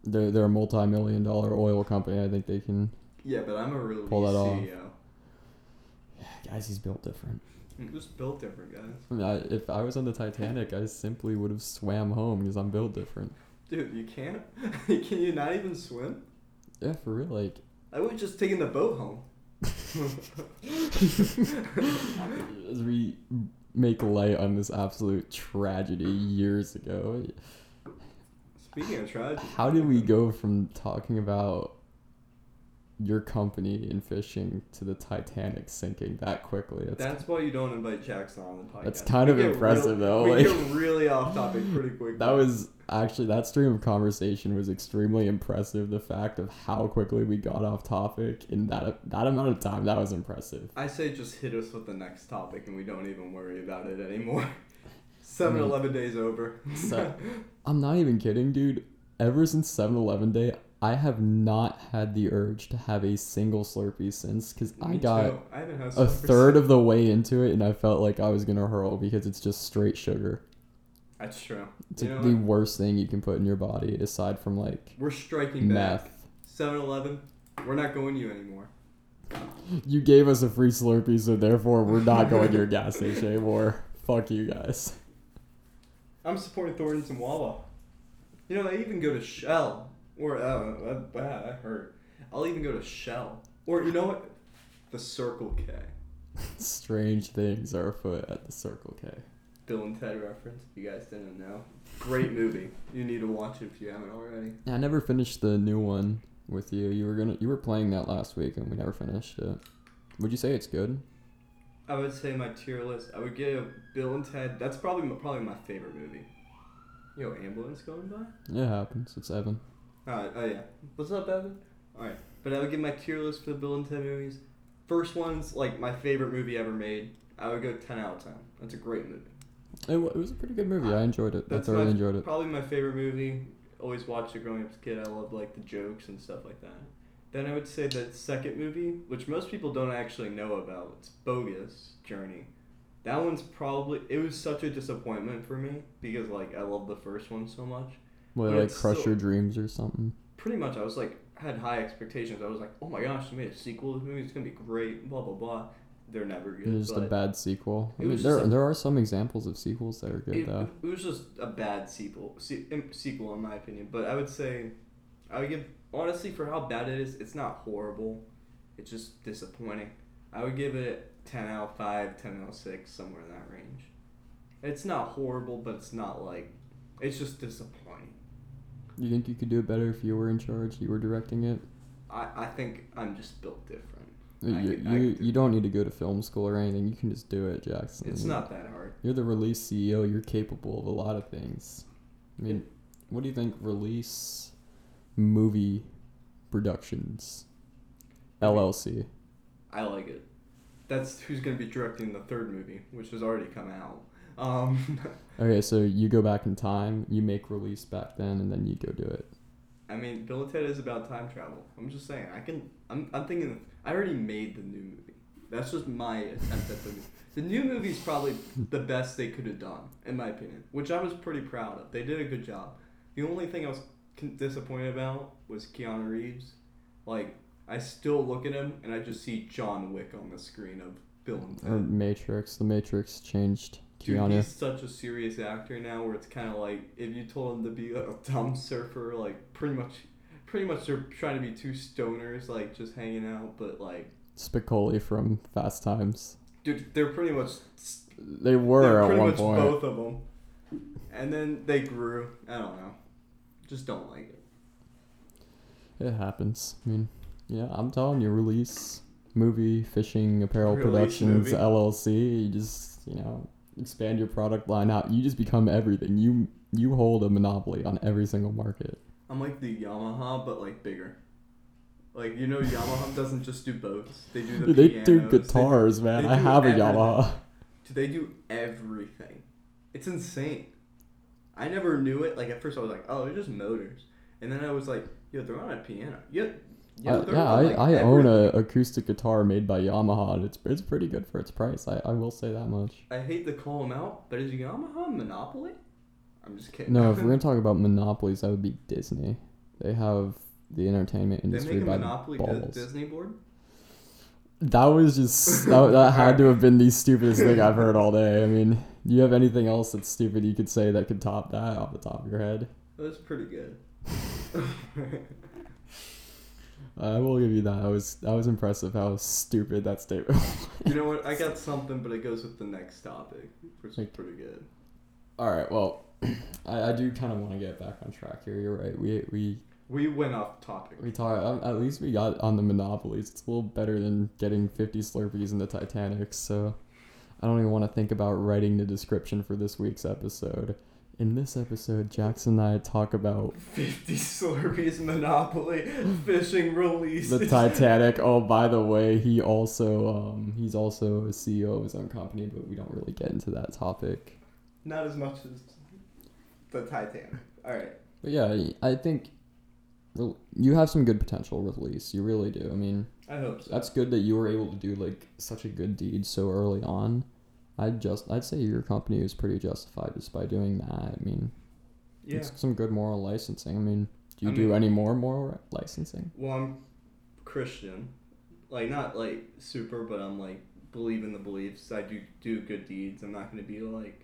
They're they're a multi-million dollar oil company. I think they can. Yeah, but I'm a real Pull that off. CEO. <sighs> Guys, he's built different. Just built different, guys. I mean, I, if I was on the Titanic, I simply would have swam home because I'm built different. Dude, you can't. <laughs> Can you not even swim? Yeah, for real. Like, I would just taken the boat home. <laughs> as we make light on this absolute tragedy years ago, Speaking of tragedy, how did we go from talking about your company in fishing to the Titanic sinking that quickly? That's, That's why you don't invite Jackson on the podcast. That's kind of We get impressive, though, We like- get really off topic pretty <laughs> quick. that was actually that stream of conversation was extremely impressive. The fact of how quickly we got off topic in that that amount of time that was impressive. I say just hit us with the next topic and we don't even worry about it anymore. <laughs> Hmm. 7 11 days over. So, <laughs> I'm not even kidding, dude. Ever since 7-Eleven day, I have not had the urge to have a single Slurpee since because I got. I a third of the way into it and I felt like I was gonna hurl because it's just straight sugar. That's true. It's You like the what? worst thing you can put in your body aside from like We're striking back. meth. 7 11, we're not going to you anymore. You gave us a free Slurpee, so therefore we're not going to your <laughs> gas station anymore. Fuck you guys. I'm supporting Thornton's and Wawa. You know, they even go to Shell. Or, oh, that, wow, that hurt. I'll even go to Shell. Or, you know what? The Circle K. <laughs> Strange things are afoot at the Circle K. Bill and Ted reference, if you guys didn't know. Great movie. You need to watch it if you haven't already. I never finished the new one with you. You were gonna you were playing that last week and we never finished it. Would you say it's good? I would say my tier list. I would give Bill and Ted. That's probably my, probably my favorite movie. Yo, ambulance going by. It happens. It's Evan. Alright, oh yeah. What's up, Evan? Alright. But I would give my tier list for the Bill and Ted movies. First one's like my favorite movie ever made. I would go 10 out of 10. That's a great movie. It, wa- it was a pretty good movie. I enjoyed it. I That's thoroughly my, enjoyed it. Probably my favorite movie. Always watched it growing up as a kid. I love like the jokes and stuff like that. Then I would say the second movie, which most people don't actually know about, it's Bogus Journey. That one's probably it was such a disappointment for me because like I love the first one so much. Well, but like Crush still- Your Dreams or something. pretty much I was like had high expectations. I was like, oh my gosh, they made a sequel to this movie. It's gonna be great. Blah blah blah. They're never good. It was just a bad sequel. I mean, there there are some examples of sequels that are good it, though. it was just a bad sequel. Se- sequel in my opinion. But I would say, I would give honestly for how bad it is. It's not horrible. It's just disappointing. I would give it ten out of five, 10 out of six, somewhere in that range. It's not horrible, but it's not like it's just disappointing. You think you could do it better if you were in charge? You were directing it. I, I think I'm just built different. You, I you, I you, don't need to go to film school or anything. You can just do it, Jackson. It's not that hard. You're the release CEO. You're capable of a lot of things. I mean, what do you think? Release movie productions LLC. I like it. That's who's gonna be directing the third movie, which has already come out. Um, <laughs> Okay, so you go back in time. You make release back then, and then you go do it. I mean, Bill and Ted is about time travel. I'm just saying. I can. I'm. I'm thinking. I already made the new movie. That's just my attempt at the. new- The new movie is probably the best they could have done, in my opinion, which I was pretty proud of. They did a good job. The only thing I was disappointed about was Keanu Reeves. Like, I still look at him and I just see John Wick on the screen of Bill and Ted. Or Matrix. The Matrix changed Dude, Keanu. he's such a serious actor now. Where it's kind of like if you told him to be a dumb <laughs> surfer, like pretty much, pretty much they're trying to be two stoners, like just hanging out. But like, Spicoli from Fast Times. dude, they're pretty much They were they're at one much point. both of them. And then they grew. I don't know. Just don't like it. It happens. I mean, yeah, I'm telling you, release movie fishing apparel Release productions movie. LLC. You just you know expand your product line out. You just become everything. You you hold a monopoly on every single market. I'm like the Yamaha, but like bigger. Like you know, Yamaha doesn't just do boats. They do the Dude, they pianos, do they guitars, man. they I do have a. Yamaha. Dude, they do everything. It's insane. I never knew it. Like at first, I was like, "Oh, they're just motors," and then I was like, "Yo, they're on a piano." Yeah, Yeah, on, I, like, I own everything. a acoustic guitar made by Yamaha, and it's it's pretty good for its price. I, I will say that much. I hate to call them out, but is Yamaha a monopoly? I'm just kidding. No, if we're gonna <laughs> talk about monopolies, that would be Disney. They have the entertainment industry they make a by monopoly balls. Disney board. That was just that, that <laughs> had to have been the stupidest thing I've heard all day. I mean, do you have anything else that's stupid you could say that could top that off the top of your head? That's pretty good. <laughs> I will give you that. I was that was impressive how stupid that statement. <laughs> was. you know what? I got something, but it goes with the next topic, which is pretty good. all right, well, <clears throat> I, I do kind of want to get back on track here. You're right. We we We went off topic. we talk. um, At least we got on the monopolies. It's a little better than getting 50 Slurpees in the Titanic. So I don't even want to think about writing the description for this week's episode. In this episode, Jackson and I talk about 50 Slurpees Monopoly fishing release. the Titanic. Oh, by the way, he also um he's also a CEO of his own company, but we don't really get into that topic. Not as much as the Titanic. All right. But yeah, I think you have some good potential with Lease. You really do. I mean, I hope so. that's good that you were able to do like such a good deed so early on. I'd just I'd say your company is pretty justified just by doing that. I mean, yeah. it's some good moral licensing. I mean, do you I do mean- any more moral licensing? Well, I'm Christian. Like, not like super, but I'm like believe in the beliefs. I do do good deeds. I'm not going to be like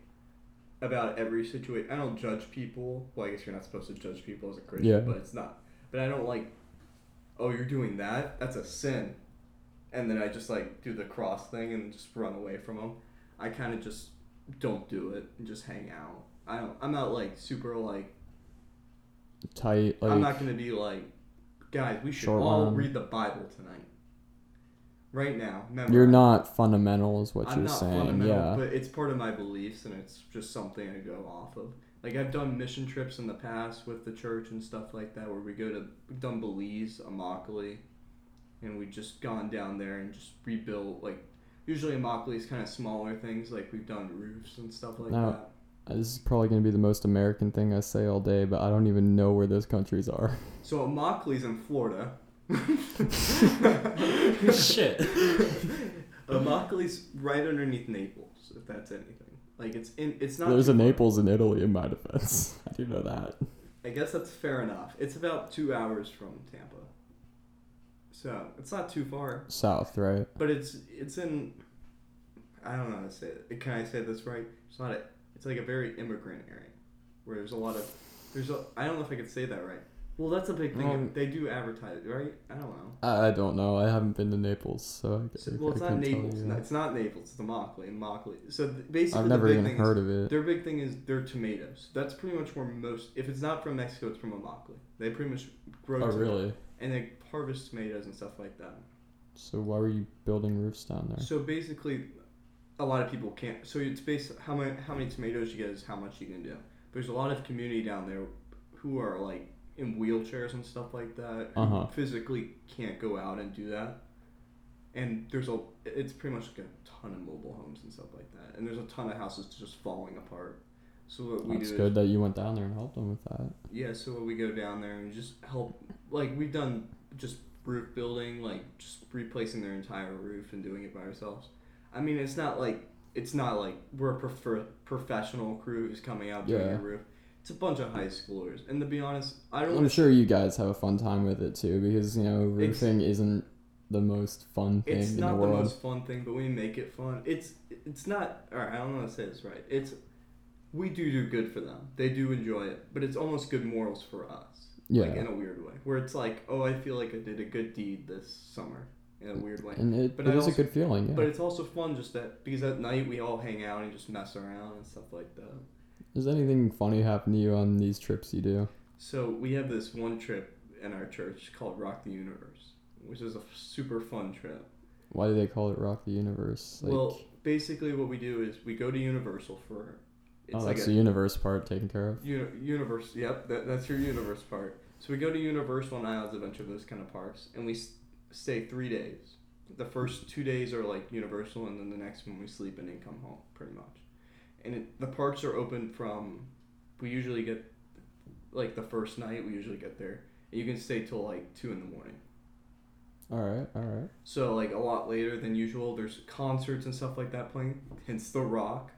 about every situation. I don't judge people. Well, I guess you're not supposed to judge people as a Christian, Yeah. but it's not. But I don't like, oh, you're doing that? That's a sin. And then I just like do the cross thing and just run away from them. I kind of just don't do it and just hang out. I don't. I'm not like super like Tight like I'm not gonna be like, guys, we should all one. read the Bible tonight. Right now, memorize. you're not fundamental is what I'm you're not saying. Yeah. but it's part of my beliefs, and it's just something I go off of. Like I've done mission trips in the past with the church and stuff like that, where we go to we've done Belize, Immokalee, and we just gone down there and just rebuilt. Like usually Immokalee is kind of smaller things, like we've done roofs and stuff like No. that. Uh, this is probably going to be the most American thing I say all day, but I don't even know where those countries are. <laughs> So Immokalee's in Florida. <laughs> Shit. Uh, Immokalee's right underneath Naples, if that's anything. Like it's in, it's not. There's too a far. Naples in Italy, in my defense. <laughs> I do know that. I guess that's fair enough. It's about two hours from Tampa, so it's not too far. South, right? But it's it's in. I don't know how to say it. Can I say this right? It's not a. It's like a very immigrant area, where there's a lot of. There's a. I don't know if I could say that right. Well, that's a big thing. Um, they do advertise, right? I don't know. I, I don't know. I haven't been to Naples, so I, So- well, it's I not Naples. No, it's not Naples. It's the Immokalee. Immokalee. So th- basically, I've never even heard is, of it. Their big thing is their tomatoes. That's pretty much where most. If it's not from Mexico, it's from Immokalee. They pretty much grow. Oh, really? And they harvest tomatoes and stuff like that. So why were you building roofs down there? So basically, a lot of people can't. So it's based how many how many tomatoes you get is how much you can do. There's a lot of community down there who are like in wheelchairs and stuff like that who Uh-huh. physically can't go out and do that. And there's a it's pretty much like a ton of mobile homes and stuff like that. And there's a ton of houses just falling apart. So what we That's do good is that you went down there and helped them with that. yeah, so we go down there and just help. Like we've done just roof building, like just replacing their entire roof and doing it by ourselves. I mean, it's not like it's not like we're a prefer- professional crew who's coming out doing Yeah. your roof. It's a bunch of high schoolers, and to be honest, I don't. I'm sure you guys have a fun time with it too, because you know roofing isn't the most fun thing It's not the the, most fun thing, but we make it fun. It's it's not. All right, I don't know how to say this right. It's we do do good for them. They do enjoy it, but it's almost good morals for us. Yeah, like in a weird way where it's like oh i feel like i did a good deed this summer in a weird way and it, But it is also- a good feeling. Yeah. but it's also fun just that because at night we all hang out and just mess around and stuff like that Does anything funny happen to you on these trips you do? so we have this one trip in our church called rock the universe which is a super fun trip Why do they call it Rock the Universe? Like, well basically what we do is we go to universal for oh, like that's a the universe part taken care of. Uni- universe, yep, that, that's your universe part. So we go to Universal and Islands Adventure, those kind of parks, and we s- stay three days. The first two days are like Universal, and then the next one we sleep and then come home, pretty much. And it, the parks are open from, we usually get, like the first night, we usually get there. And you can stay till like 2 in the morning. All right, all right. So like a lot later than usual. There's concerts and stuff like that playing. Hence The Rock.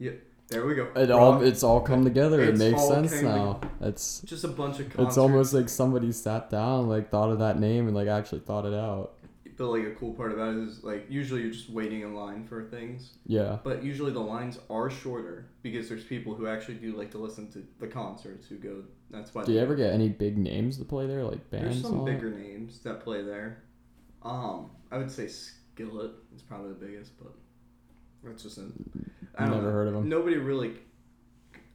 Yep, there we go. It all it's all come together. It makes sense now. It's just a bunch of concerts. it's almost like somebody sat down, like thought of that name, and like actually thought it out. But like a cool part about it is like usually you're just waiting in line for things, Yeah. but usually the lines are shorter because there's people who actually do like to listen to the concerts who go. That's why. Do you ever get any big names to play there, like bands? There's some bigger names that play there. Um, I would say Skillet is probably the biggest, but that's just a. I don't Never know. heard of them. Nobody really.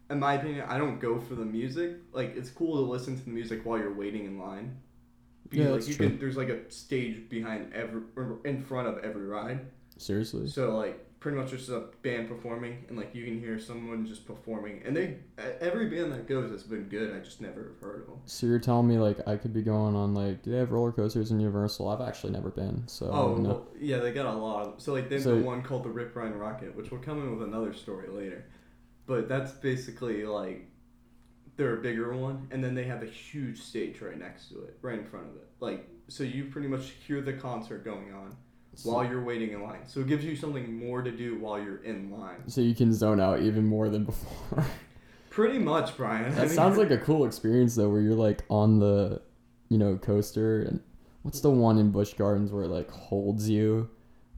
In my opinion, I don't go for the music. Like it's cool to listen to the music while you're waiting in line. Yeah, like you true. can. There's like a stage behind every, or in front of every ride. Seriously. So like pretty much just a band performing, and like you can hear someone just performing, and they every band that goes has been good. I just never have heard of them. So you're telling me like I could be going on like do they have roller coasters in Universal? I've actually never been, so Oh don't well, yeah, they got a lot. Of them. So like they have So- the one called the Rip Ryan Rocket, which will come in with another story later, but that's basically like they're a bigger one, and then they have a huge stage right next to it, right in front of it. Like so, you pretty much hear the concert going on while you're waiting in line. So it gives you something more to do while you're in line. so you can zone out even more than before. <laughs> Pretty much, Brian. I that mean, sounds like a cool experience though, where you're like on the, you know, coaster and what's the one in Busch Gardens where it like holds you,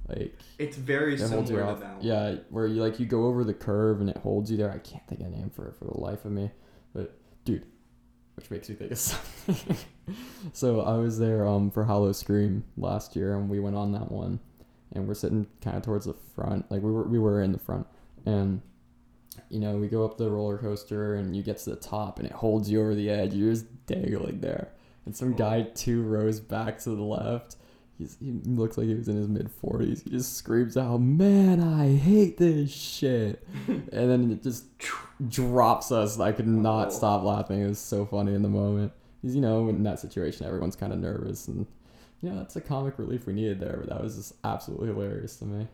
like it's very it similar to that one. Yeah, where you like you go over the curve and it holds you there. I can't think of a name for it for the life of me, but dude, which makes me think of <laughs> something. so I was there um for Howl-O-Scream last year and we went on that one, and we're sitting kind of towards the front, like we were we were in the front, and you know we go up the roller coaster and you get to the top and it holds you over the edge. You're just dangling there, and some guy two rows back to the left. He's, he looks like he was in his mid 40s. He just screams out, Man, I hate this shit. <laughs> and then it just drops us. I could not Oh. stop laughing. It was so funny in the moment. Because, you know, in that situation, everyone's kind of nervous. And, you know, that's a comic relief we needed there. But that was just absolutely hilarious to me.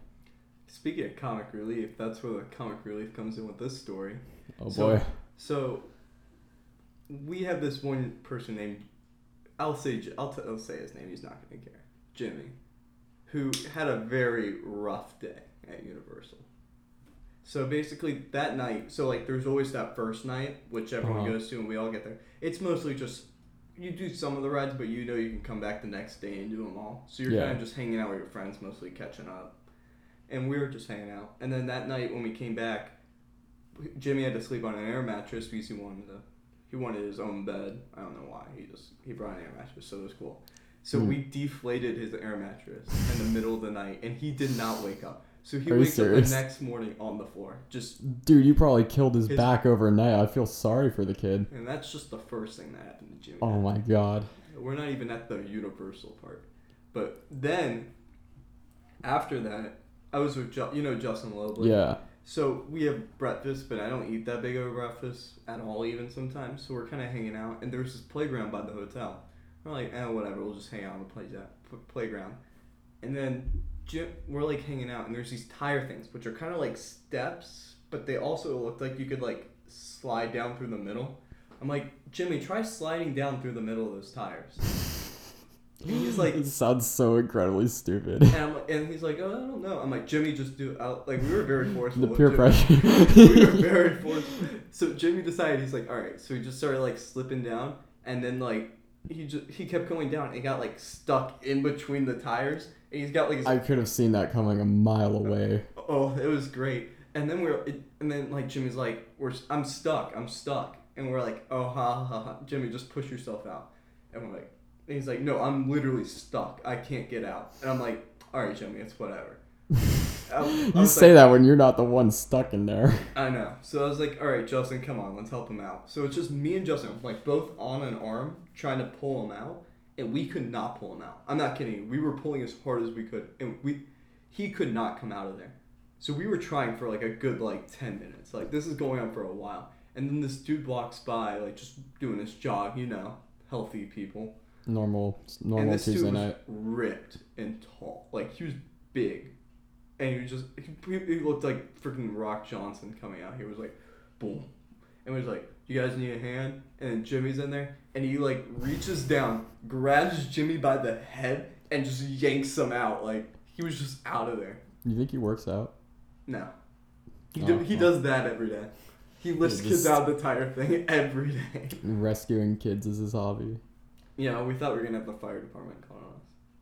Speaking of comic relief, that's where the comic relief comes in with this story. Oh, So- boy. So we have this one person named I'll say I'll, t- I'll say his name. He's not gonna care. Jimmy, who had a very rough day at Universal. So basically that night, so like there's always that first night which everyone Uh-huh. goes to and we all get there. It's mostly just you do some of the rides, but you know you can come back the next day and do them all. So you're Yeah. kind of just hanging out with your friends, mostly catching up. And we were just hanging out. And then that night when we came back, Jimmy had to sleep on an air mattress because he wanted to. He wanted his own bed. I don't know why. He just he brought an air mattress, so it was cool. So Hmm. we deflated his air mattress in the middle of the night, and he did not wake up. So he Are wakes up the next morning on the floor. Just Dude, you probably killed his, His- back overnight. I feel sorry for the kid. and that's just the first thing that happened to Jimmy. Oh my god. We're not even at the universal part. But then, after that, I was with Ju- you know Justin Lobley. Yeah. So we have breakfast, but I don't eat that big of a breakfast at all, even sometimes. So we're kind of hanging out, and there's this playground by the hotel. We're like, eh, whatever, we'll just hang out on the play- playground. And then Jim, we're like hanging out, and there's these tire things, which are kind of like steps, but they also look like you could like slide down through the middle. I'm like, Jimmy, try sliding down through the middle of those tires. And he's like, it <laughs> sounds so incredibly stupid. and, I'm, and he's like, oh, I don't know. I'm like, Jimmy, just do. it." I'll, like we were very <laughs> forceful. the peer Jimmy. pressure. <laughs> we were very forceful. So Jimmy decided he's like, all right. So he just started like slipping down, and then like he just he kept going down. and got like stuck in between the tires, and he's got like his, I could have seen that coming a mile away. oh, it was great. And then we're it, and then like Jimmy's like, we're I'm stuck, I'm stuck, and we're like, oh ha ha ha, Jimmy, just push yourself out, and we're like, and he's like, no, I'm literally stuck, I can't get out, and I'm like, all right, Jimmy, it's whatever. <laughs> I- I You say like, that when you're not the one stuck in there. <laughs> I know. So I was like, all right, Justin, come on, let's help him out. So it's just me and Justin, like both on an arm, trying to pull him out, and we could not pull him out. I'm not kidding. We were pulling as hard as we could, and we, he could not come out of there. So we were trying for like a good like ten minutes. Like this is going on for a while, and then this dude walks by, like just doing his jog, you know, healthy people. Normal, and normal this dude was night. ripped and tall. Like he was big, and he was just he, looked like freaking Rock Johnson coming out. He was like, boom, and was like, "You guys need a hand?" And then Jimmy's in there, and he like reaches down, grabs Jimmy by the head, and just yanks him out. Like he was just out of there. You think he works out? No, he Oh, do, he well. does that every day. He lifts Yeah, kids out of the tire thing <laughs> every day. Rescuing kids is his hobby. Yeah, we thought we were gonna have the fire department call on us,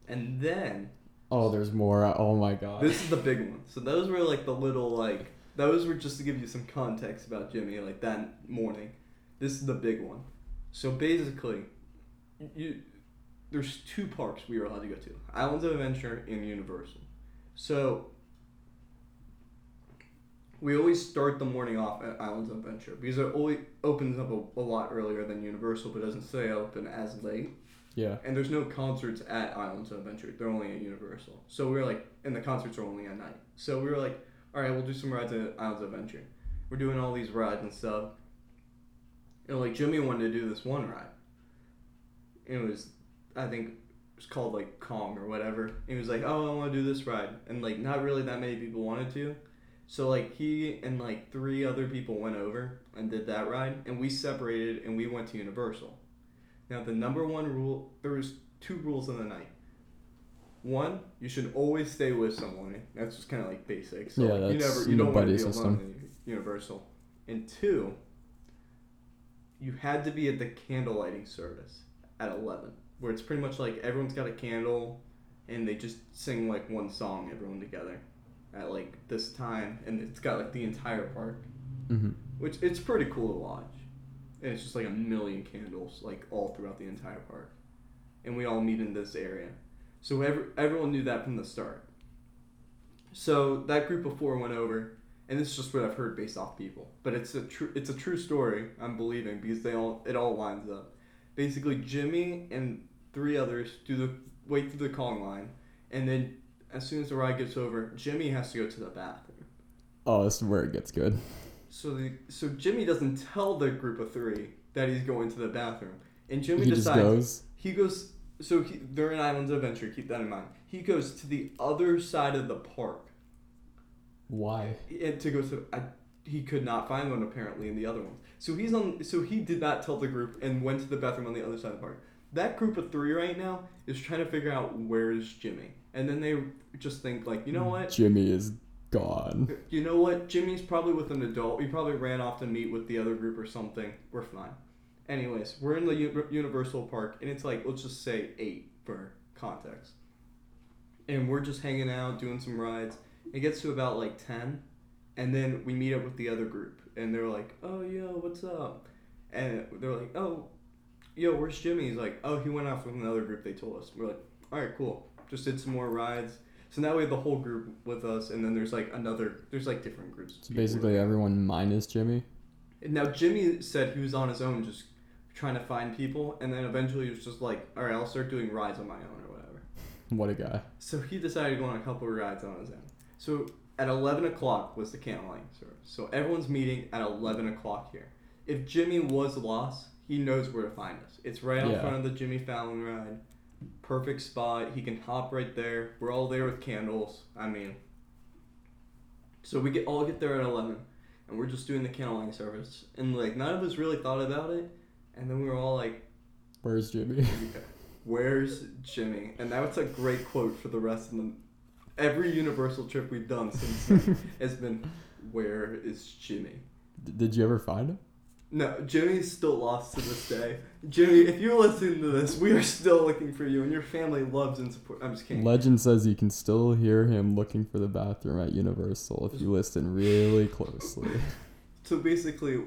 and then. Oh, there's more. Oh my god. This is the big one. So those were like the little like those were just to give you some context about Jimmy like that morning. This is the big one. So basically, you there's two parks we were allowed to go to: Islands of Adventure and Universal. So we always start the morning off at Islands of Adventure because it always opens up a, a lot earlier than Universal, but doesn't stay open as late. Yeah. And there's no concerts at Islands of Adventure. They're only at Universal. So we were like, and the concerts are only at night. So we were like, all right, we'll do some rides at Islands of Adventure. We're doing all these rides and stuff. And like Jimmy wanted to do this one ride. It was, I think, it was called like Kong or whatever. And he was like, oh, I want to do this ride. And like, not really that many people wanted to. So like he and like three other people went over and did that ride, and we separated and we went to Universal. Now the number one rule there was two rules in the night. One, you should always stay with someone. That's just kind of like basic. So Yeah, like, you that's never you don't want to be system. alone Universal. And two, you had to be at the candle lighting service at eleven, where it's pretty much like everyone's got a candle, and they just sing like one song, everyone together, at like this time, and it's got like the entire park Mm-hmm. which it's pretty cool to watch. And it's just like a million candles, like all throughout the entire park, and we all meet in this area. So every, everyone knew that from the start. So that group of four went over, and this is just what I've heard based off people, but it's a true it's a true story. I'm believing because they all it all lines up. Basically, Jimmy and three others do the wait through the calling line, and then as soon as the ride gets over, Jimmy has to go to the bathroom. Oh, this is where it gets good. So the so Jimmy doesn't tell the group of three that he's going to the bathroom, and Jimmy he decides goes. he goes. So he, they're in Islands of Adventure. Keep that in mind. He goes to the other side of the park Why? and to go to. I, he could not find one apparently in the other ones. So he's on. So he did not tell the group and went to the bathroom on the other side of the park. That group of three right now is trying to figure out where's Jimmy, and then they just think like, you know mm. what? Jimmy is gone. You know what? Jimmy's probably with an adult. He probably ran off to meet with the other group or something. We're fine. Anyways, we're in the U- Universal Park, and it's like, let's just say eight for context. And we're just hanging out, doing some rides. It gets to about like 10, and then we meet up with the other group, and they're like, oh, yo, what's up? and they're like, "Oh, yo, where's Jimmy?" He's like, "Oh, he went off with another group." They told us. We're like, "All right, cool." Just did some more rides. So now we have the whole group with us, and then there's like another. There's like different groups. So basically, everyone minus Jimmy. And Now Jimmy said he was on his own, just trying to find people, and then eventually he was just like, "All right, I'll start doing rides on my own or whatever." <laughs> What a guy. So he decided to go on a couple of rides on his own. So at 11 o'clock was the candlelighting service. So everyone's meeting at 11 o'clock here. If Jimmy was lost, he knows where to find us. It's right out Yeah. front of the Jimmy Fallon ride. Perfect spot. He can hop right there. We're all there with candles. I mean, so we get all get there at 11, and we're just doing the candlelighting service. And like none of us really thought about it. And then we were all like, Where's Jimmy? <laughs> Where's Jimmy? And that was a great quote for the rest of the every Universal trip we've done since then <laughs> has been Where is Jimmy? D- Did you ever find him? No, Jimmy's still lost to this day. Jimmy, if you're listening to this, we are still looking for you, and your family loves and supports. I'm just kidding. Legend says you can still hear him looking for the bathroom at Universal if you listen really closely. <laughs> So basically,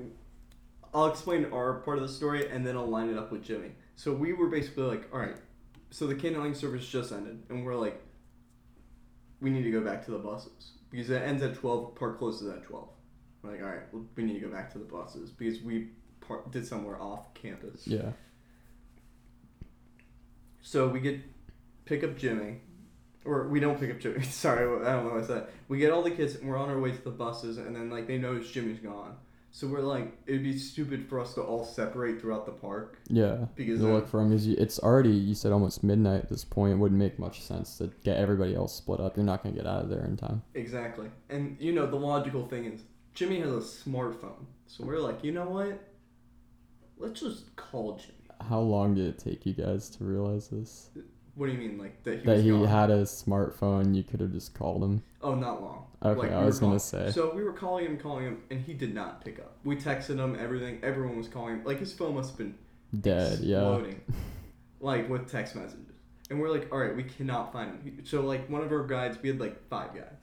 I'll explain our part of the story, and then I'll line it up with Jimmy. So we were basically like, all right, so the candlelighting service just ended, and we're like, we need to go back to the buses because it ends at twelve. Park closes at twelve. We're like, all right, well, we need to go back to the buses because we par- did somewhere off campus. Yeah. So we get pick up Jimmy, or we don't pick up Jimmy. <laughs> Sorry, I don't know what I said. We get all the kids, and we're on our way to the buses, and then like they notice Jimmy's gone. So we're like, it'd be stupid for us to all separate throughout the park Yeah. because then- look for him is it's already you said almost midnight at this point. It wouldn't make much sense to get everybody else split up. You're not gonna get out of there in time. exactly. And you know the logical thing is Jimmy has a smartphone, so we're like, you know what? Let's just call Jimmy. How long did it take you guys to realize this? What do you mean, like that he that he gone? had a smartphone, you could have just called him. Oh, not long. Okay, Like, I we was gonna say. So we were calling him, calling him, and he did not pick up. We texted him, everything. Everyone was calling him. Like his phone must have been Dead, yeah. exploding, <laughs> like with text messages. And we're like, all right, we cannot find him. So like one of our guides, we had like five guides.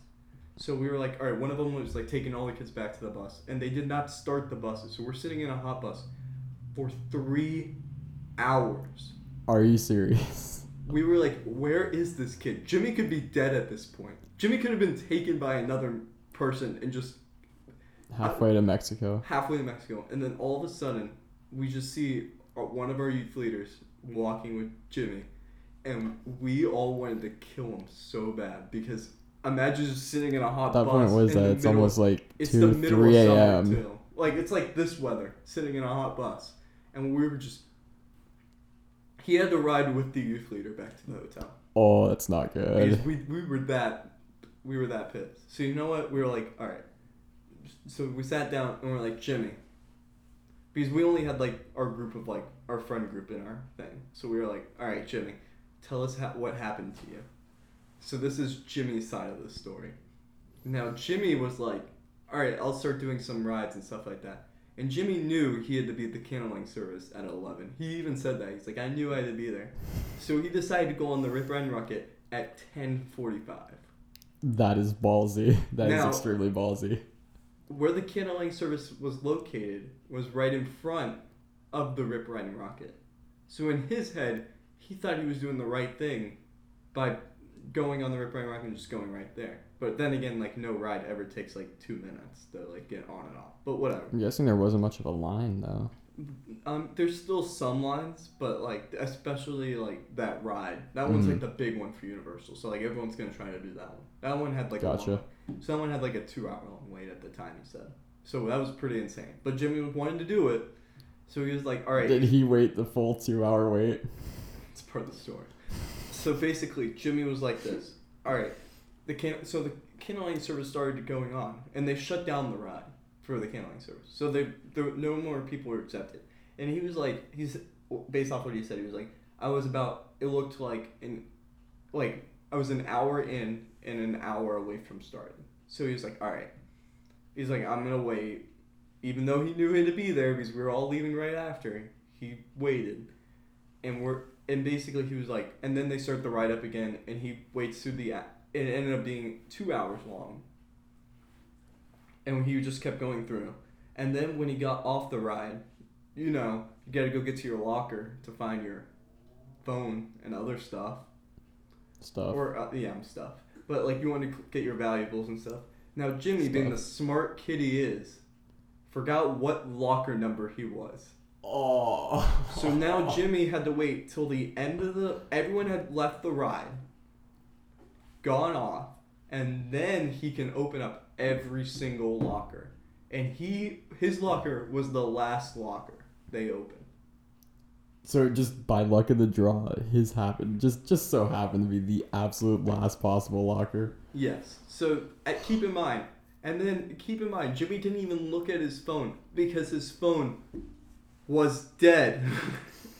So we were like, all right, one of them was like taking all the kids back to the bus, and they did not start the buses. So we're sitting in a hot bus for three hours. Are you serious? <laughs> We were like, where is this kid? Jimmy could be dead at this point. Jimmy could have been taken by another person and just Halfway to Mexico. halfway to Mexico, and then all of a sudden, we just see uh, one of our youth leaders walking with Jimmy, and we all wanted to kill him so bad because imagine just sitting in a hot At that point was that it's middle- almost like it's the two, three a.m. Like it's like this weather, sitting in a hot bus, and we were just. He had to ride with the youth leader back to the hotel. Oh, that's not Because good. we, we were that we were that pissed. So you know what? We were like, all right. So we sat down and we're like, Jimmy, because we only had like our group of like our friend group in our thing. So we were like, all right, Jimmy, tell us ha- what happened to you. So this is Jimmy's side of the story. Now Jimmy was like, all right, I'll start doing some rides and stuff like that. And Jimmy knew he had to be at the candling service at 11. He even said that. He's like, I knew I had to be there. So he decided to go on the Rip Run Rocket at 10:45. That is ballsy. <laughs> That is Now- extremely ballsy. Where the candlelighting service was located was right in front of the Rip Riding Rocket. So in his head, he thought he was doing the right thing by going on the Rip Riding Rocket and just going right there. But then again, like no ride ever takes like two minutes to like get on and off. But whatever. I'm guessing there wasn't much of a line though. Um, there's still some lines, but like especially like that ride. That one's Mhm. like the big one for Universal. So like everyone's gonna try to do that one. That one had like a Gotcha. long, so that one had like a two hour long wait at the time. He said. So that was pretty insane. But Jimmy was wanting to do it, so he was like, "All right, Did he wait the full two hour wait? it's part of the story." So basically, Jimmy was like this. All right, the can so the candlelighting service started going on, and they shut down the ride for the candlelighting service. So they there no more people were accepted. And he was like, he's based off what he said. He was like, I was about. It looked like in, like I was an hour in and an hour away from starting. So he was like, all right. He's like, I'm gonna wait, even though he knew he had to be there because we were all leaving right after. He waited, and we're and basically he was like, and then they start the ride up again, and he waits through the. It ended up being two hours long. And he just kept going through, and then when he got off the ride, you know, you gotta go get to your locker to find your phone and other stuff. Stuff. Or, uh, yeah, stuff. But, like, you want to get your valuables and stuff. Now, Jimmy, being the smart kid he is, forgot what locker number he was. oh. So now <laughs> Jimmy had to wait till the end of the. Everyone had left the ride, gone off, and then he can open up every single locker. And he, his locker was the last locker they opened. So just by luck of the draw, his happened just just so happened to be the absolute last possible locker. Yes. So uh, keep in mind, and then keep in mind, Jimmy didn't even look at his phone because his phone was dead.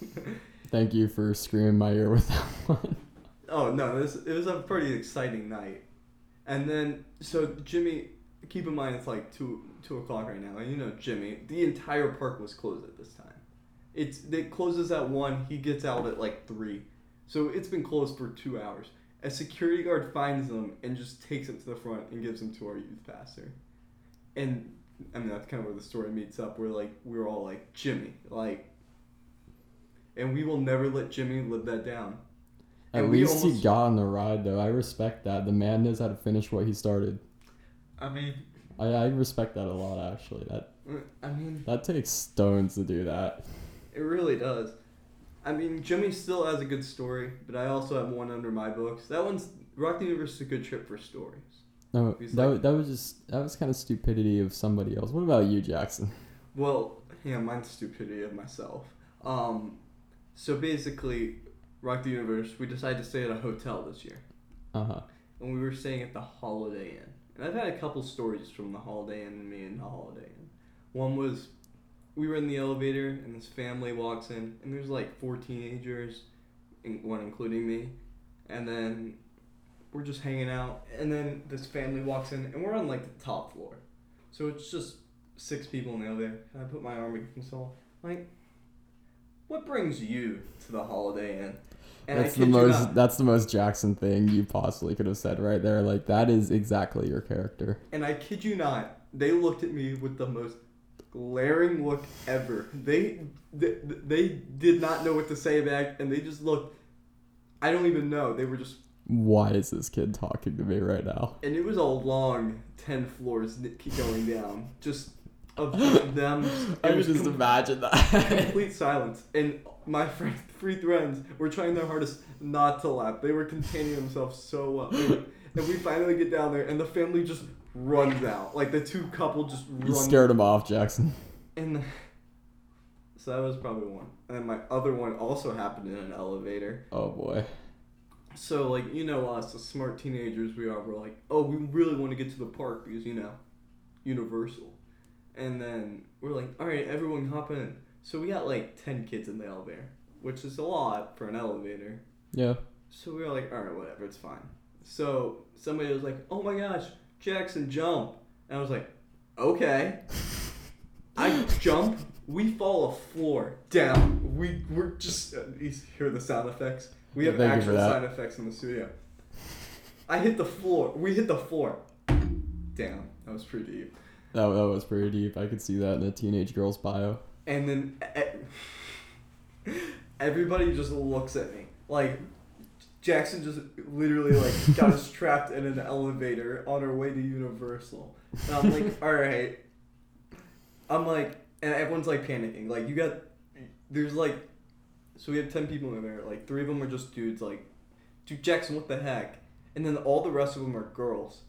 <laughs> Thank you for screaming my ear with that <laughs> one. Oh no, this it was a pretty exciting night. And then so Jimmy, keep in mind it's like two two o'clock right now, and you know Jimmy, the entire park was closed at this time. It's it closes at one. He gets out at like three, so it's been closed for two hours. A security guard finds them and just takes it to the front and gives them to our youth pastor. And I mean that's kind of where the story meets up. We're like we're all like Jimmy, like, and we will never let Jimmy live that down. At And least he got on the ride though. I respect that. The man knows how to finish what he started. I mean, I, I respect that a lot actually. That I mean, that takes stones to do that. it really does. I mean, Jimmy still has a good story, but I also have one under my books. That one's Rock the Universe is a good trip for stories. No, He's that, like- that was just that was kind of stupidity of somebody else. What about you, Jackson? Well, yeah, mine's stupidity of myself. Um, so basically, Rock the Universe, we decided to stay at a hotel this year, Uh huh. and we were staying at the Holiday Inn. And I've had a couple stories from the Holiday Inn and me and the Holiday Inn. One was we were in the elevator, and this family walks in, and there's like four teenagers, in- one including me, and then we're just hanging out, and then this family walks in, and we're on like the top floor, so it's just six people in the elevator. And I put my arm against the console, like, what brings you to the Holiday Inn? And that's the most that's the most Jackson thing you possibly could have said right there. Like that is exactly your character. And I kid you not, they looked at me with the most glaring look ever. They they, they did not know what to say back, and they just looked. I don't even know. They were just, Why is this kid talking to me right now? and it was a long ten floors keep going down, just of them. <laughs> I was just com- imagine that. complete silence, and my <laughs> friend, three friends were trying their hardest not to laugh. They were containing themselves so well. And we finally get down there, and the family just runs out. Like the two couple just you run scared them off, Jackson. And <sighs> so that was probably one. And then my other one also happened in an elevator. Oh boy. So like you know us, the smart teenagers we are, we're like, oh, we really want to get to the park because you know, Universal. And then we're like, all right, everyone hop in. So we got like ten kids in the elevator, which is a lot for an elevator. Yeah. So we were like, all right, whatever, it's fine. So somebody was like, oh my gosh, Jackson, jump. And I was like, okay. I <laughs> jump. We fall a floor down. We we're just uh, you hear the sound effects. We have thank actual sound effects in the studio. I hit the floor. We hit the floor. Damn, that was pretty deep. That, that was pretty deep. I could see that in a teenage girl's bio. And then e- everybody just looks at me like Jackson just literally like got us <laughs> trapped in an elevator on our way to Universal. And I'm like, <laughs> all right. I'm like, and everyone's like panicking. Like you got, there's like, so we have ten people in there. Like three of them are just dudes. Like, dude, Jackson, what the heck? And then all the rest of them are girls.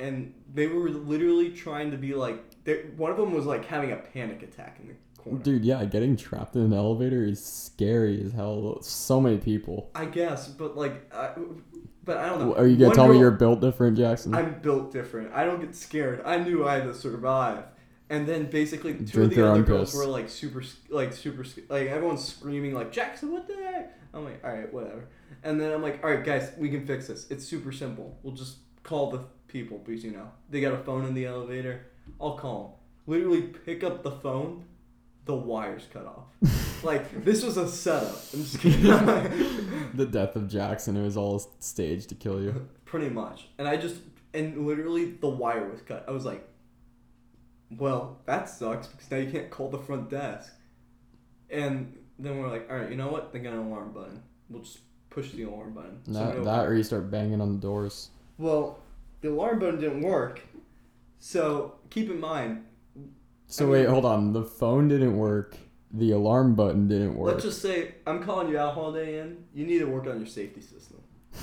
And they were literally trying to be like, they, one of them was like having a panic attack in the corner. Dude, yeah, getting trapped in an elevator is scary as hell. So many people. I guess, but like, I, but I don't know. Are you gonna One tell me you're built different, Jackson? I'm built different. I don't get scared. I knew I had to survive. And then basically two Drink of the other girls were like super, like super, like everyone's screaming like Jackson, what the heck? I'm like, all right, whatever. And then I'm like, all right, guys, we can fix this. It's super simple. We'll just call the people because you know they got a phone in the elevator. I'll call them. Literally pick up the phone. The wires cut off. <laughs> like this was a setup. I'm just <laughs> kidding. the death of Jackson. It was all staged to kill you. <laughs> Pretty much. And I just and literally the wire was cut. I was like, well, that sucks because now you can't call the front desk. And then we're like, all right, you know what? They got an alarm button. We'll just push the alarm button. That, will that or you start banging on the doors. Well, the alarm button didn't work. So keep in mind, So I mean- wait, hold on. The phone didn't work. The alarm button didn't work. let's just say I'm calling you out Holiday Inn. You need to work on your safety system. <laughs>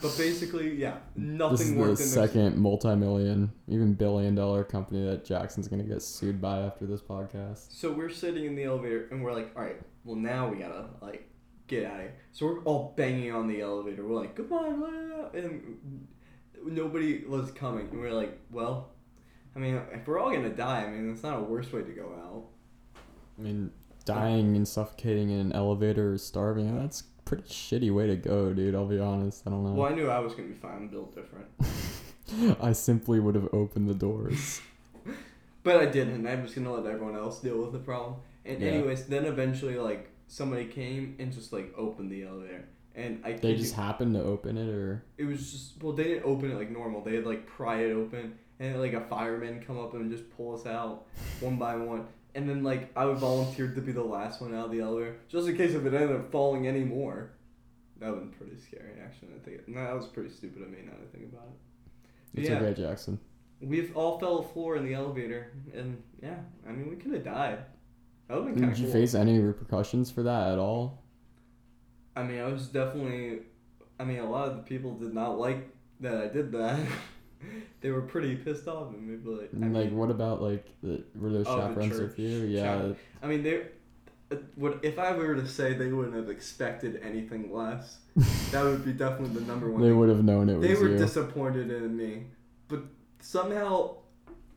But basically, yeah, nothing this is the worked their second multi-million, even billion-dollar company that Jackson's gonna get sued by after this podcast. So we're sitting in the elevator and we're like, all right, well now we gotta like get out of here. So we're all banging on the elevator. We're like, goodbye, blah, blah," and nobody was coming. And we're like, well, I mean, if we're all gonna die, I mean, it's not a worse way to go out. I mean, dying and suffocating in an elevator or starving, that's pretty shitty way to go, dude. I'll be honest. I don't know. Well, I knew I was gonna be fine, built different, <laughs> I simply would have opened the doors. <laughs> but I didn't. I was gonna let everyone else deal with the problem. And Yeah. anyways, then eventually, like somebody came and just like opened the elevator, and I They just you- happened to open it, or? It was just well they didn't open it like normal. They had like pry it open and like a fireman come up and just pull us out one by one. And then like i would volunteered to be the last one out of the elevator just in case if it ended up falling anymore. That would have been pretty scary actually I think no, that was pretty stupid of me now I think about it. But it's yeah. okay, Jackson. we've all fell floor in the elevator and yeah i mean we could have died. That would have been Did you cool. face any repercussions for that at all? I mean i was definitely i mean a lot of the people did not like that i did that <laughs> they were pretty pissed off at me but I And, like, mean, what about like the were those Oh, chaperones with you? Yeah. I mean, they. uh, What if I were to say they wouldn't have expected anything less? <laughs> that would be definitely the number one. they thing. would have known it was They were you. disappointed in me, but somehow,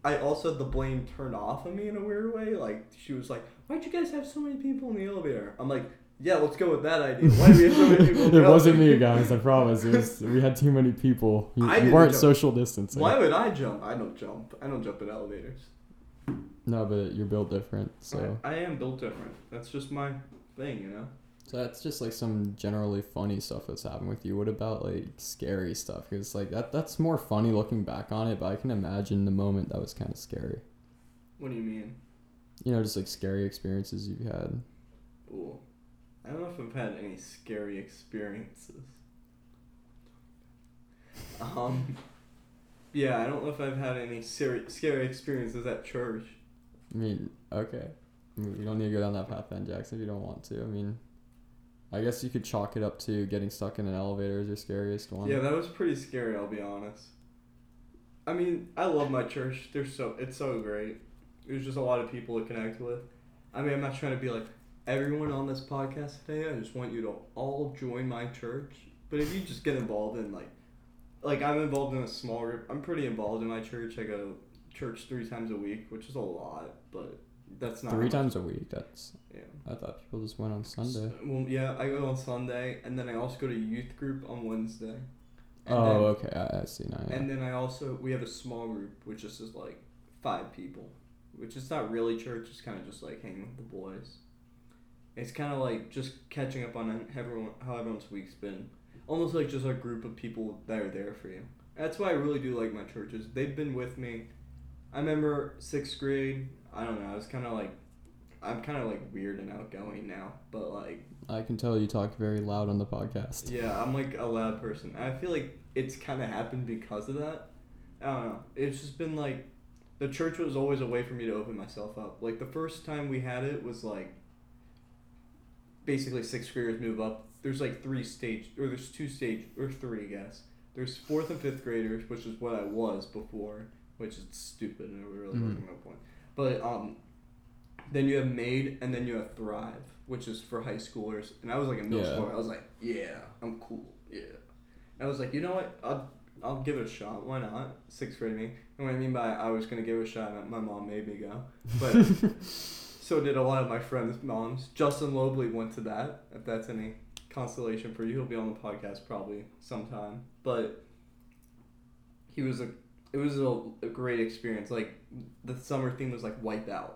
I also had the blame turned off of me in a weird way. Like she was like, "Why'd you guys have so many people in the elevator?" I'm like, "Yeah, let's go with that idea. Why do we have so many people?" <laughs> it wasn't me, guys. I promise. It was we had too many people. You, I you weren't jump. social distancing. Why would I jump? I don't jump. I don't jump in elevators. No, but you're built different. So I, I am built different. That's just my thing, you know. so that's just like some generally funny stuff that's happened with you. What about like scary stuff? Because like that that's more funny looking back on it. But I can imagine the moment that was kind of scary. What do you mean? You know, just like scary experiences you've had. Ooh. I don't know if I've had any scary experiences. Um, yeah, I don't know if I've had any scary, scary experiences at church. I mean, okay. I mean, we don't need to go down that path then, Jackson, if you don't want to. I mean, I guess you could chalk it up to getting stuck in an elevator is your scariest one. Yeah, that was pretty scary. I'll be honest. I mean, I love my church. They're so it's so great. There's just a lot of people to connect with. I mean, I'm not trying to be like everyone on this podcast today. I just want you to all join my church. But if you just get involved in like, like I'm involved in a small group. I'm pretty involved in my church. I go to church three times a week, which is a lot, but that's not Three times a week. That's. Yeah. I thought people just went on Sunday. Well, yeah, I go on Sunday, and then I also go to youth group on Wednesday. And oh, then- okay. I, I see now. Yeah. And then I also we have a small group which is just like five people, which is not really church. It's kind of just like hanging with the boys. It's kind of like just catching up on everyone how everyone's week's been. Almost like just a group of people that are there for you. That's why I really do like my churches. They've been with me. I remember sixth grade. I don't know. I was kind of like, I'm kind of like weird and outgoing now, but like I can tell you talk very loud on the podcast. yeah, I'm like a loud person. I feel like it's kind of happened because of that. I don't know. It's just been like the church was always a way for me to open myself up. Like the first time we had it was like basically sixth graders move up. There's like three stage or there's two stage or three, I guess. There's fourth and fifth graders, which is what I was before, which is stupid and it really Mhm. wasn't my point. But um, then you have Made and then you have Thrive, which is for high schoolers. And I was like a middle Yeah. schooler. I was like, yeah, I'm cool. Yeah. And I was like, you know what? I'll, I'll give it a shot. Why not? Sixth grade me. And what I mean by I was going to give it a shot, my mom made me go. But <laughs> so did a lot of my friends' moms. Justin Lobley went to that, if that's any consolation for you. He'll be on the podcast probably sometime. But he was a it was a, a great experience. Like the summer theme was like Wipeout,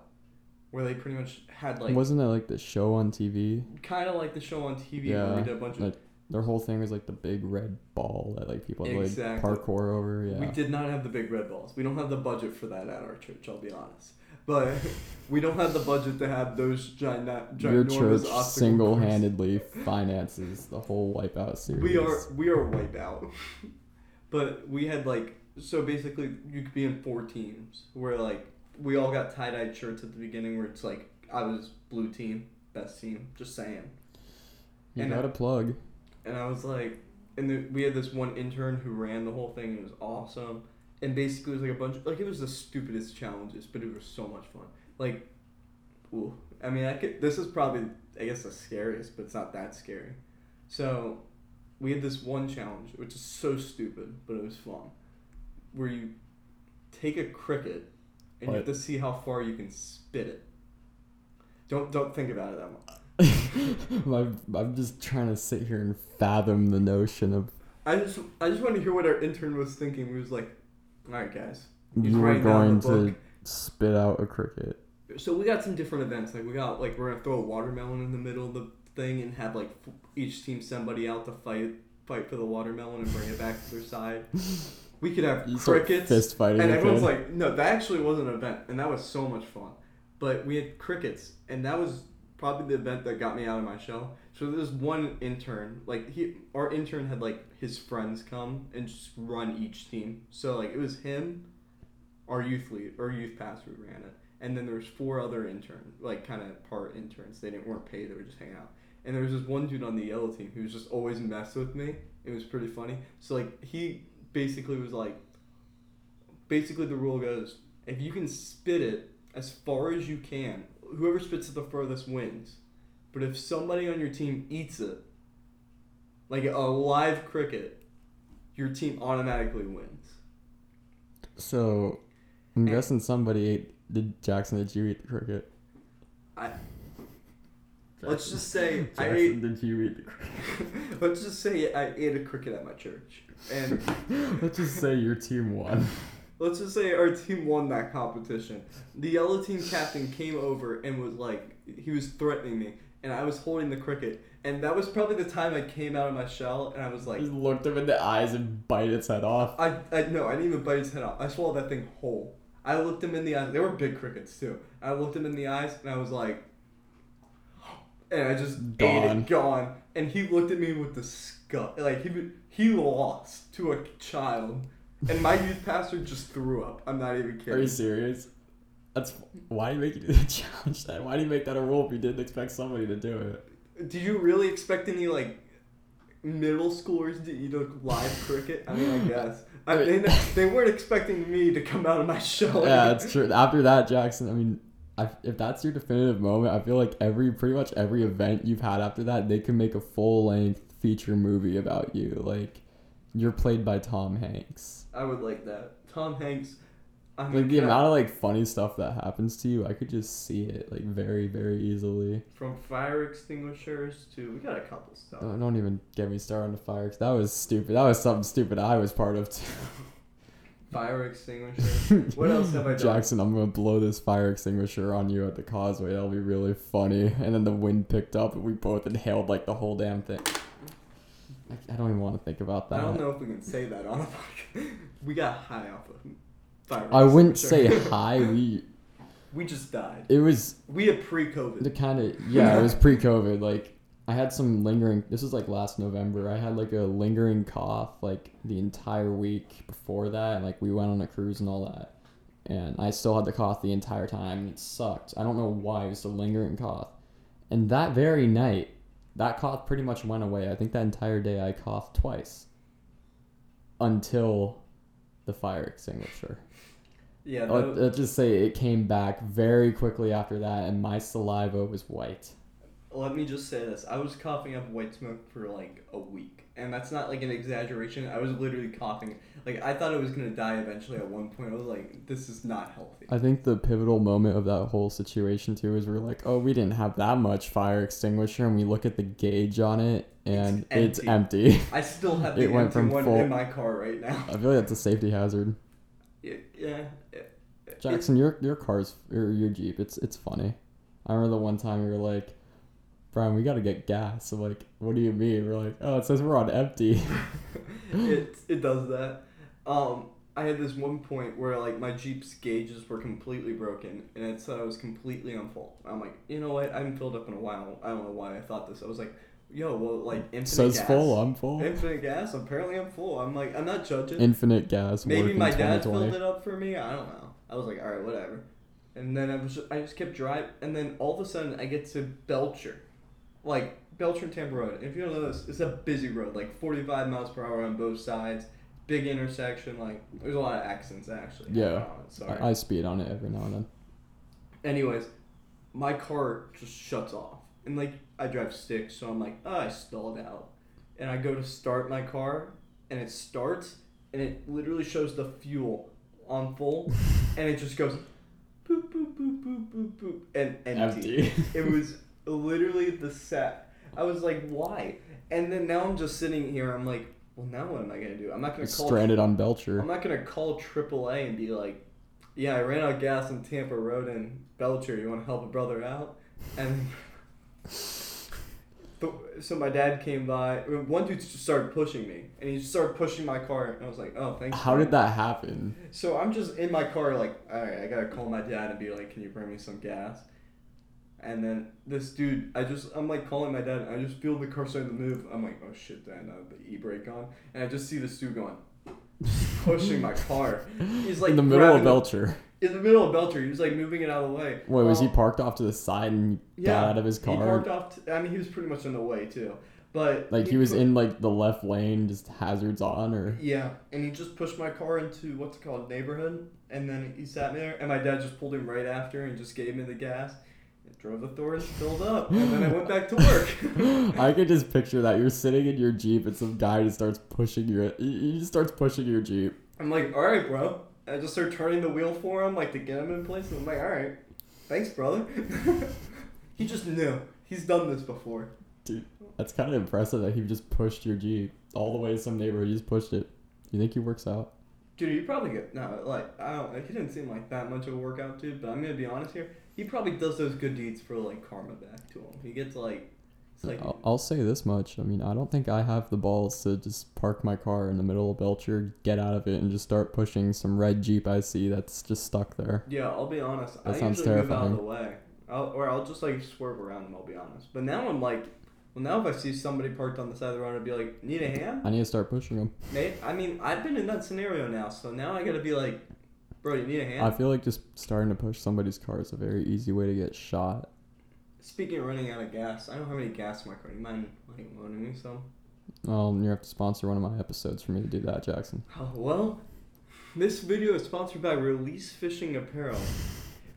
where they pretty much had like Wasn't that like the show on TV? kind of like the show on TV Yeah, where we did a bunch of like their whole thing was like the big red ball that like people had like parkour over. Yeah. We did not have the big red balls. We don't have the budget for that at our church. I'll be honest. But <laughs> we don't have the budget to have those giant, Your church single-handedly finances the whole Wipeout series. We are we are wipeout. but we had like so basically you could be in four teams where like we all got tie dyed shirts at the beginning where it's like I was blue team, best team, just saying. You and got a plug. And I was like and the, we had this one intern who ran the whole thing it was awesome. And basically it was like a bunch of, like it was the stupidest challenges, but it was so much fun. Like ooh. I mean I could this is probably I guess the scariest, but it's not that scary. So we had this one challenge, which is so stupid, but it was fun. Where you take a cricket and you have to see how far you can spit it. Don't don't think about it that much. <laughs> My, I'm just trying to sit here and fathom the notion of I just I just want to hear what our intern was thinking. He was like, "All right, guys." He's you were down going to spit out a cricket. So we got some different events. Like we got like we're gonna throw a watermelon in the middle of the thing and have like f- each team somebody out to fight fight for the watermelon and bring it back to their side. <laughs> We could have start crickets. fist fighting. And everyone's like, no, that actually was an event, and that was so much fun. But we had crickets, and that was probably the event that got me out of my shell. So there's one intern, like he, our intern had like his friends come and just run each team. So like it was him, our youth lead, or youth pastor ran it, and then there was four other interns, like kind of part interns. They didn't weren't paid; they were just hanging out. And there was this one dude on the yellow team who was just always mess with me. It was pretty funny. So like he basically was like, basically the rule goes: if you can spit it as far as you can, whoever spits it the furthest wins. But if somebody on your team eats it, like a live cricket, your team automatically wins. So, I'm And- guessing somebody ate. Did Jackson? Did you eat the cricket? I let's just say I Jackson, ate. did you eat the cricket? <laughs> let's just say I ate a cricket at my church, and <laughs> Let's just say your team won. <laughs> let's just say our team won that competition. The yellow team captain came over and was like, he was threatening me, and I was holding the cricket, and that was probably the time I came out of my shell, and I was like, Just looked him in the eyes and bite its head off. I, I no, I didn't even bite its head off. I swallowed that thing whole. I looked him in the eyes. They were big crickets too. I looked him in the eyes and I was like, <gasps> and I just ate Gone. it, gone. And he looked at me with disgust. Like he he lost to a child, and my youth pastor just threw up. I'm not even kidding. Are you serious? That's why do you make you do the challenge then? Why do you make that a rule if you didn't expect somebody to do it? Did you really expect any like middle schoolers to eat a live cricket? I mean, I <laughs> guess. I, they, <laughs> they weren't expecting me to come out of my shell. yeah, <laughs> it's true. After that, Jackson, I mean, I, if that's your definitive moment, I feel like every pretty much every event you've had after that, they can make a full length feature movie about you. Like, you're played by Tom Hanks. I would like that. Tom Hanks. Like the amount of like funny stuff that happens to you, I could just see it like very very easily. from fire extinguishers to we got a couple stuff. Don't, don't even get me started on the fire. that was stupid. That was something stupid I was part of too. <laughs> Fire extinguisher. <laughs> What else have I done? Jackson, I'm gonna blow this fire extinguisher on you at the causeway. That'll be really funny. And then the wind picked up, and we both inhaled like the whole damn thing. I, I don't even want to think about that. I don't know if we can say that on a <laughs> podcast. We got high off of I wouldn't say <laughs> extinguisher. hi. We we just died. it was We had pre-COVID. the kind of yeah. It was <laughs> pre-COVID. Like I had some lingering. This was like last November. I had like a lingering cough like the entire week before that. And, like we went on a cruise and all that, and I still had the cough the entire time. And it sucked. I don't know why. It was a lingering cough. And that very night, that cough pretty much went away. I think that entire day I coughed twice. Until the fire extinguisher. Yeah. No- let's just say it came back very quickly after that, and my saliva was white. let me just say this. I was coughing up white smoke for like a week. And that's not like an exaggeration. I was literally coughing. Like I thought I was gonna die eventually at one point. I was like, this is not healthy. I think the pivotal moment of that whole situation too is we're like, oh, we didn't have that much fire extinguisher, and we look at the gauge on it, and it's, It's empty. I still have <laughs> the It went from one full- in my car right now. I feel like that's a safety hazard. Yeah, yeah. Jackson, your your car's or your Jeep, it's it's funny. I remember the one time you were like, Brian, we gotta get gas. I'm like, what do you mean? We're like, oh, it says we're on empty. <laughs> it it does that. Um, I had this one point where like my Jeep's gauges were completely broken, and it said I was completely on full. I'm like, you know what? I haven't filled up in a while. I don't know why I thought this. I was like, yo, well, like infinite says gas. full. I'm full. Infinite gas. Apparently, I'm full. I'm like, I'm not judging. Infinite gas. Maybe my dad 2020. filled it up for me. I don't know. I was like, all right, whatever. And then I was, just, I just kept driving, and then all of a sudden I get to Belcher, like Belcher and Tampa Road. If you don't know this, it's a busy road, like 45 miles per hour on both sides, big intersection. Like there's a lot of accidents actually. Yeah. Oh, sorry. I, I speed on it every now and then. Anyways, my car just shuts off, and like I drive stick, so I'm like, oh, I stalled out, and I go to start my car, and it starts, and it literally shows the fuel on full, <laughs> and it just goes, boop boop boop boop boop boop, and empty. Empty. <laughs> it was literally the set. I was like, why? And then now I'm just sitting here. I'm like, well, now what am I gonna do? I'm not gonna call. Stranded on Belcher. I'm not gonna call AAA and be like, "Yeah, I ran out of gas on Tampa Road in Belcher. You want to help a brother out?" And <laughs> but, so my dad came by. One dude just started pushing me, and he started pushing my car, and I was like, "Oh, thanks." How man." did that happen? So I'm just in my car, like, all right, I gotta call my dad and be like, "Can you bring me some gas?" And then this dude, I just, I'm like calling my dad, and I just feel the car starting to move. I'm like, "Oh shit!" Then uh, the e brake on, and I just see this dude going, <laughs> pushing my car. He's like in the middle of Belcher. In the middle of Belcher. He was like moving it out of the way. Wait, was he parked off to the side and he got out of his car? He parked off. I mean, he was pretty much in the way too, but like he was put- in like the left lane, just hazards on, or Yeah, and he just pushed my car into what's it called neighborhood, and then he sat me there, and my dad just pulled him right after and just gave me the gas. and Drove the Thorns, filled up, and then I went back to work. <laughs> I could just picture that you're sitting in your jeep and some guy just starts pushing your he he just starts pushing your jeep. I'm like, all right, bro. I just start turning the wheel for him, like to get him in place. And I'm like, all right, thanks, brother. <laughs> he just knew. He's done this before. Dude, that's kind of impressive that he just pushed your jeep all the way to some neighborhood. He just pushed it. You think he works out? Dude, he probably get no like I don't. He didn't seem like that much of a workout dude. But I'm gonna be honest here. He probably does those good deeds for like karma back to him. He gets like, like I'll, I'll say this much. I mean, I don't think I have the balls to just park my car in the middle of Belcher, get out of it, and just start pushing some red jeep I see that's just stuck there. yeah. I'll be honest. That I sounds usually move out of terrifying. the way, I'll, or I'll just like swerve around him. I'll be honest. But now I'm like, well, now if I see somebody parked on the side of the road, I'd be like, need a hand? I need to start pushing them. Mate, I mean, I've been in that scenario now, so now I gotta be like, bro, you need a hand? I feel like just starting to push somebody's car is a very easy way to get shot. Speaking of running out of gas, I don't have any gas in my car. You mind like loaning me some? Um, you have to sponsor one of my episodes for me to do that, Jackson. Oh, well, this video is sponsored by Release Fishing Apparel.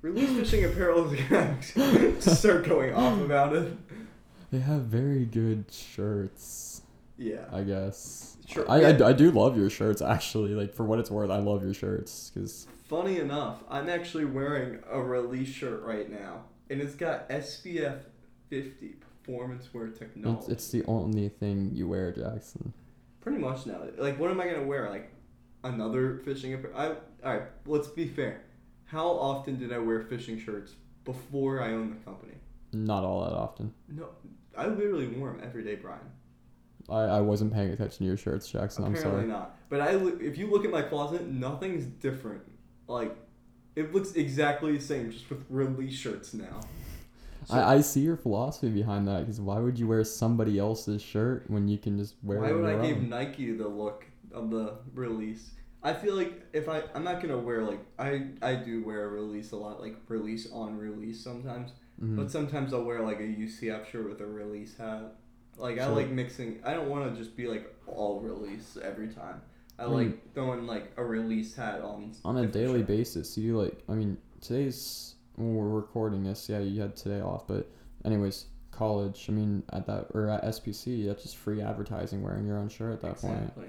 Release Fishing Apparel is gonna <laughs> start going off about it. They have very good shirts, Yeah. I guess. Sure. I, I, I do love your shirts actually. Like for what it's worth, I love your shirts because Funny enough, I'm actually wearing a Release shirt right now, and it's got SPF 50 performance wear technology. it's, it's the only thing you wear, Jackson. Pretty much now. Like, what am I gonna wear? Like, another fishing apparel? I all right. Let's be fair. How often did I wear fishing shirts before I owned the company? Not all that often. No, I literally wore them every day, Brian. I, I wasn't paying attention to your shirts, Jackson. I'm Apparently sorry. not. But I, if you look at my closet, nothing's different. Like, it looks exactly the same, just with release shirts now. So I, I see your philosophy behind that because why would you wear somebody else's shirt when you can just wear why would I your give? Nike the look of the release? I feel like if I, I'm not gonna wear like I, I do wear a release a lot, like release on release sometimes. Mhm. But sometimes I'll wear like a UCF shirt with a release hat. Like I like mixing. I don't want to just be like all release every time. I Mm. like throwing like a release hat on. on a daily shirts. basis you like i mean today's when we're recording this yeah you had today off but anyways college i mean at that or at spc that's just free advertising wearing your own shirt at that point Exactly.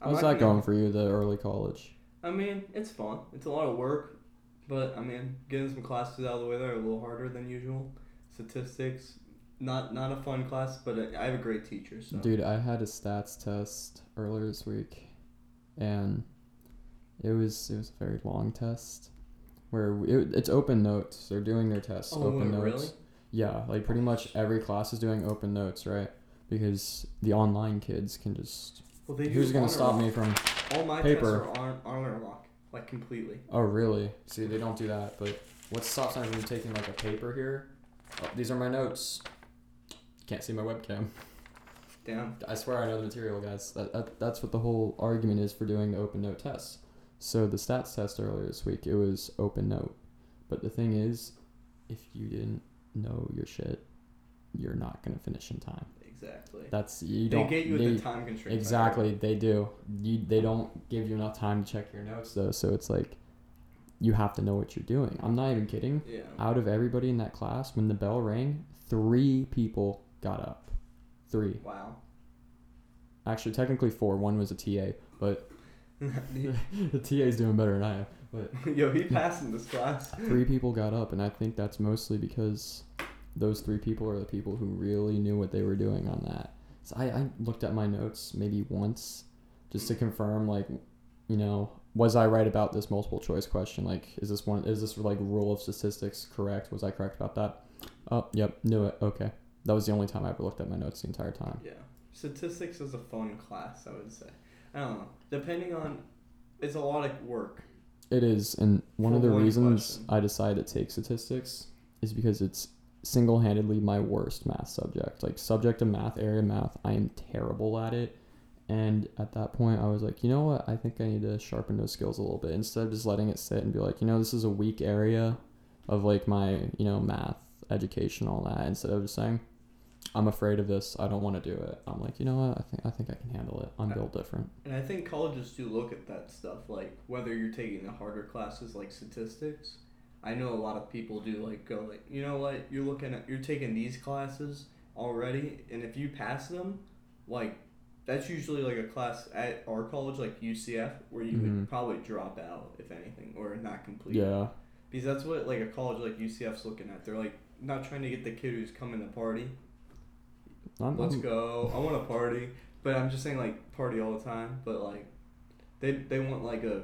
I'm how's that going for you the early college I mean, it's fun. It's a lot of work, but I mean, getting some classes out of the way there are a little harder than usual. Statistics, not not a fun class, but I I have a great teacher. So dude i had a stats test earlier this week and it was it was a very long test where it, it's open notes they're doing their tests oh, open notes really? Yeah, like pretty much every class is doing open notes, right? Because the online kids can just. Well, they Who's gonna stop lock. me from? All my paper? tests are on Honorlock, like completely. Oh, really? See, they don't do that. But what's the stop sign from you taking like a paper here? Oh, these are my notes. Can't see my webcam. <laughs> Damn. I swear I know the material, guys. That, that that's what the whole argument is for doing the open note tests. So the stats test earlier this week, it was open note. But the thing is, if you didn't know your shit, you're not gonna finish in time. Exactly. That's you They don't. They get you they- with the time heard. Exactly, they do. You they don't give you enough time to check your notes though, so it's like you have to know what you're doing. I'm not even kidding. Yeah. Out of everybody in that class, when the bell rang, three people got up. Three. Wow. Actually, technically four. One was a TA, but <laughs> <laughs> the TA's doing better than I am. But <laughs> Yo, he passed in this class. three people got up, and I think that's mostly because those three people are the people who really knew what they were doing on that. So I, I looked at my notes maybe once just to confirm, like, you know, was I right about this multiple choice question? Like, is this one, is this like rule of statistics correct? Was I correct about that? Oh, yep, knew it. Okay. That was the only time I ever looked at my notes the entire time. Yeah. Statistics is a fun class, I would say. I don't know. Depending on, it's a lot of work. It is, and one For of the one reasons question. I decided to take statistics is because it's single-handedly my worst math subject. Like subject of math, area of math, I am terrible at it. And at that point, I was like, you know what? I think I need to sharpen those skills a little bit instead of just letting it sit and be like, you know, this is a weak area of like my, you know, math education, all that. Instead of just saying, I'm afraid of this. I don't want to do it. I'm like, you know what? I think I think I can handle it. I'm built different. And I think colleges do look at that stuff, like whether you're taking the harder classes like statistics. I know a lot of people do like go like, you know what, you're looking at you're taking these classes already and if you pass them, like that's usually like a class at our college like UCF where you Mhm. would probably drop out if anything or not complete. Yeah. Because that's what like a college like UCF's looking at. They're like not trying to get the kid who's coming to party. I'm, Let's I'm- go. I want to party, but I'm just saying like party all the time. But like, they they want like a,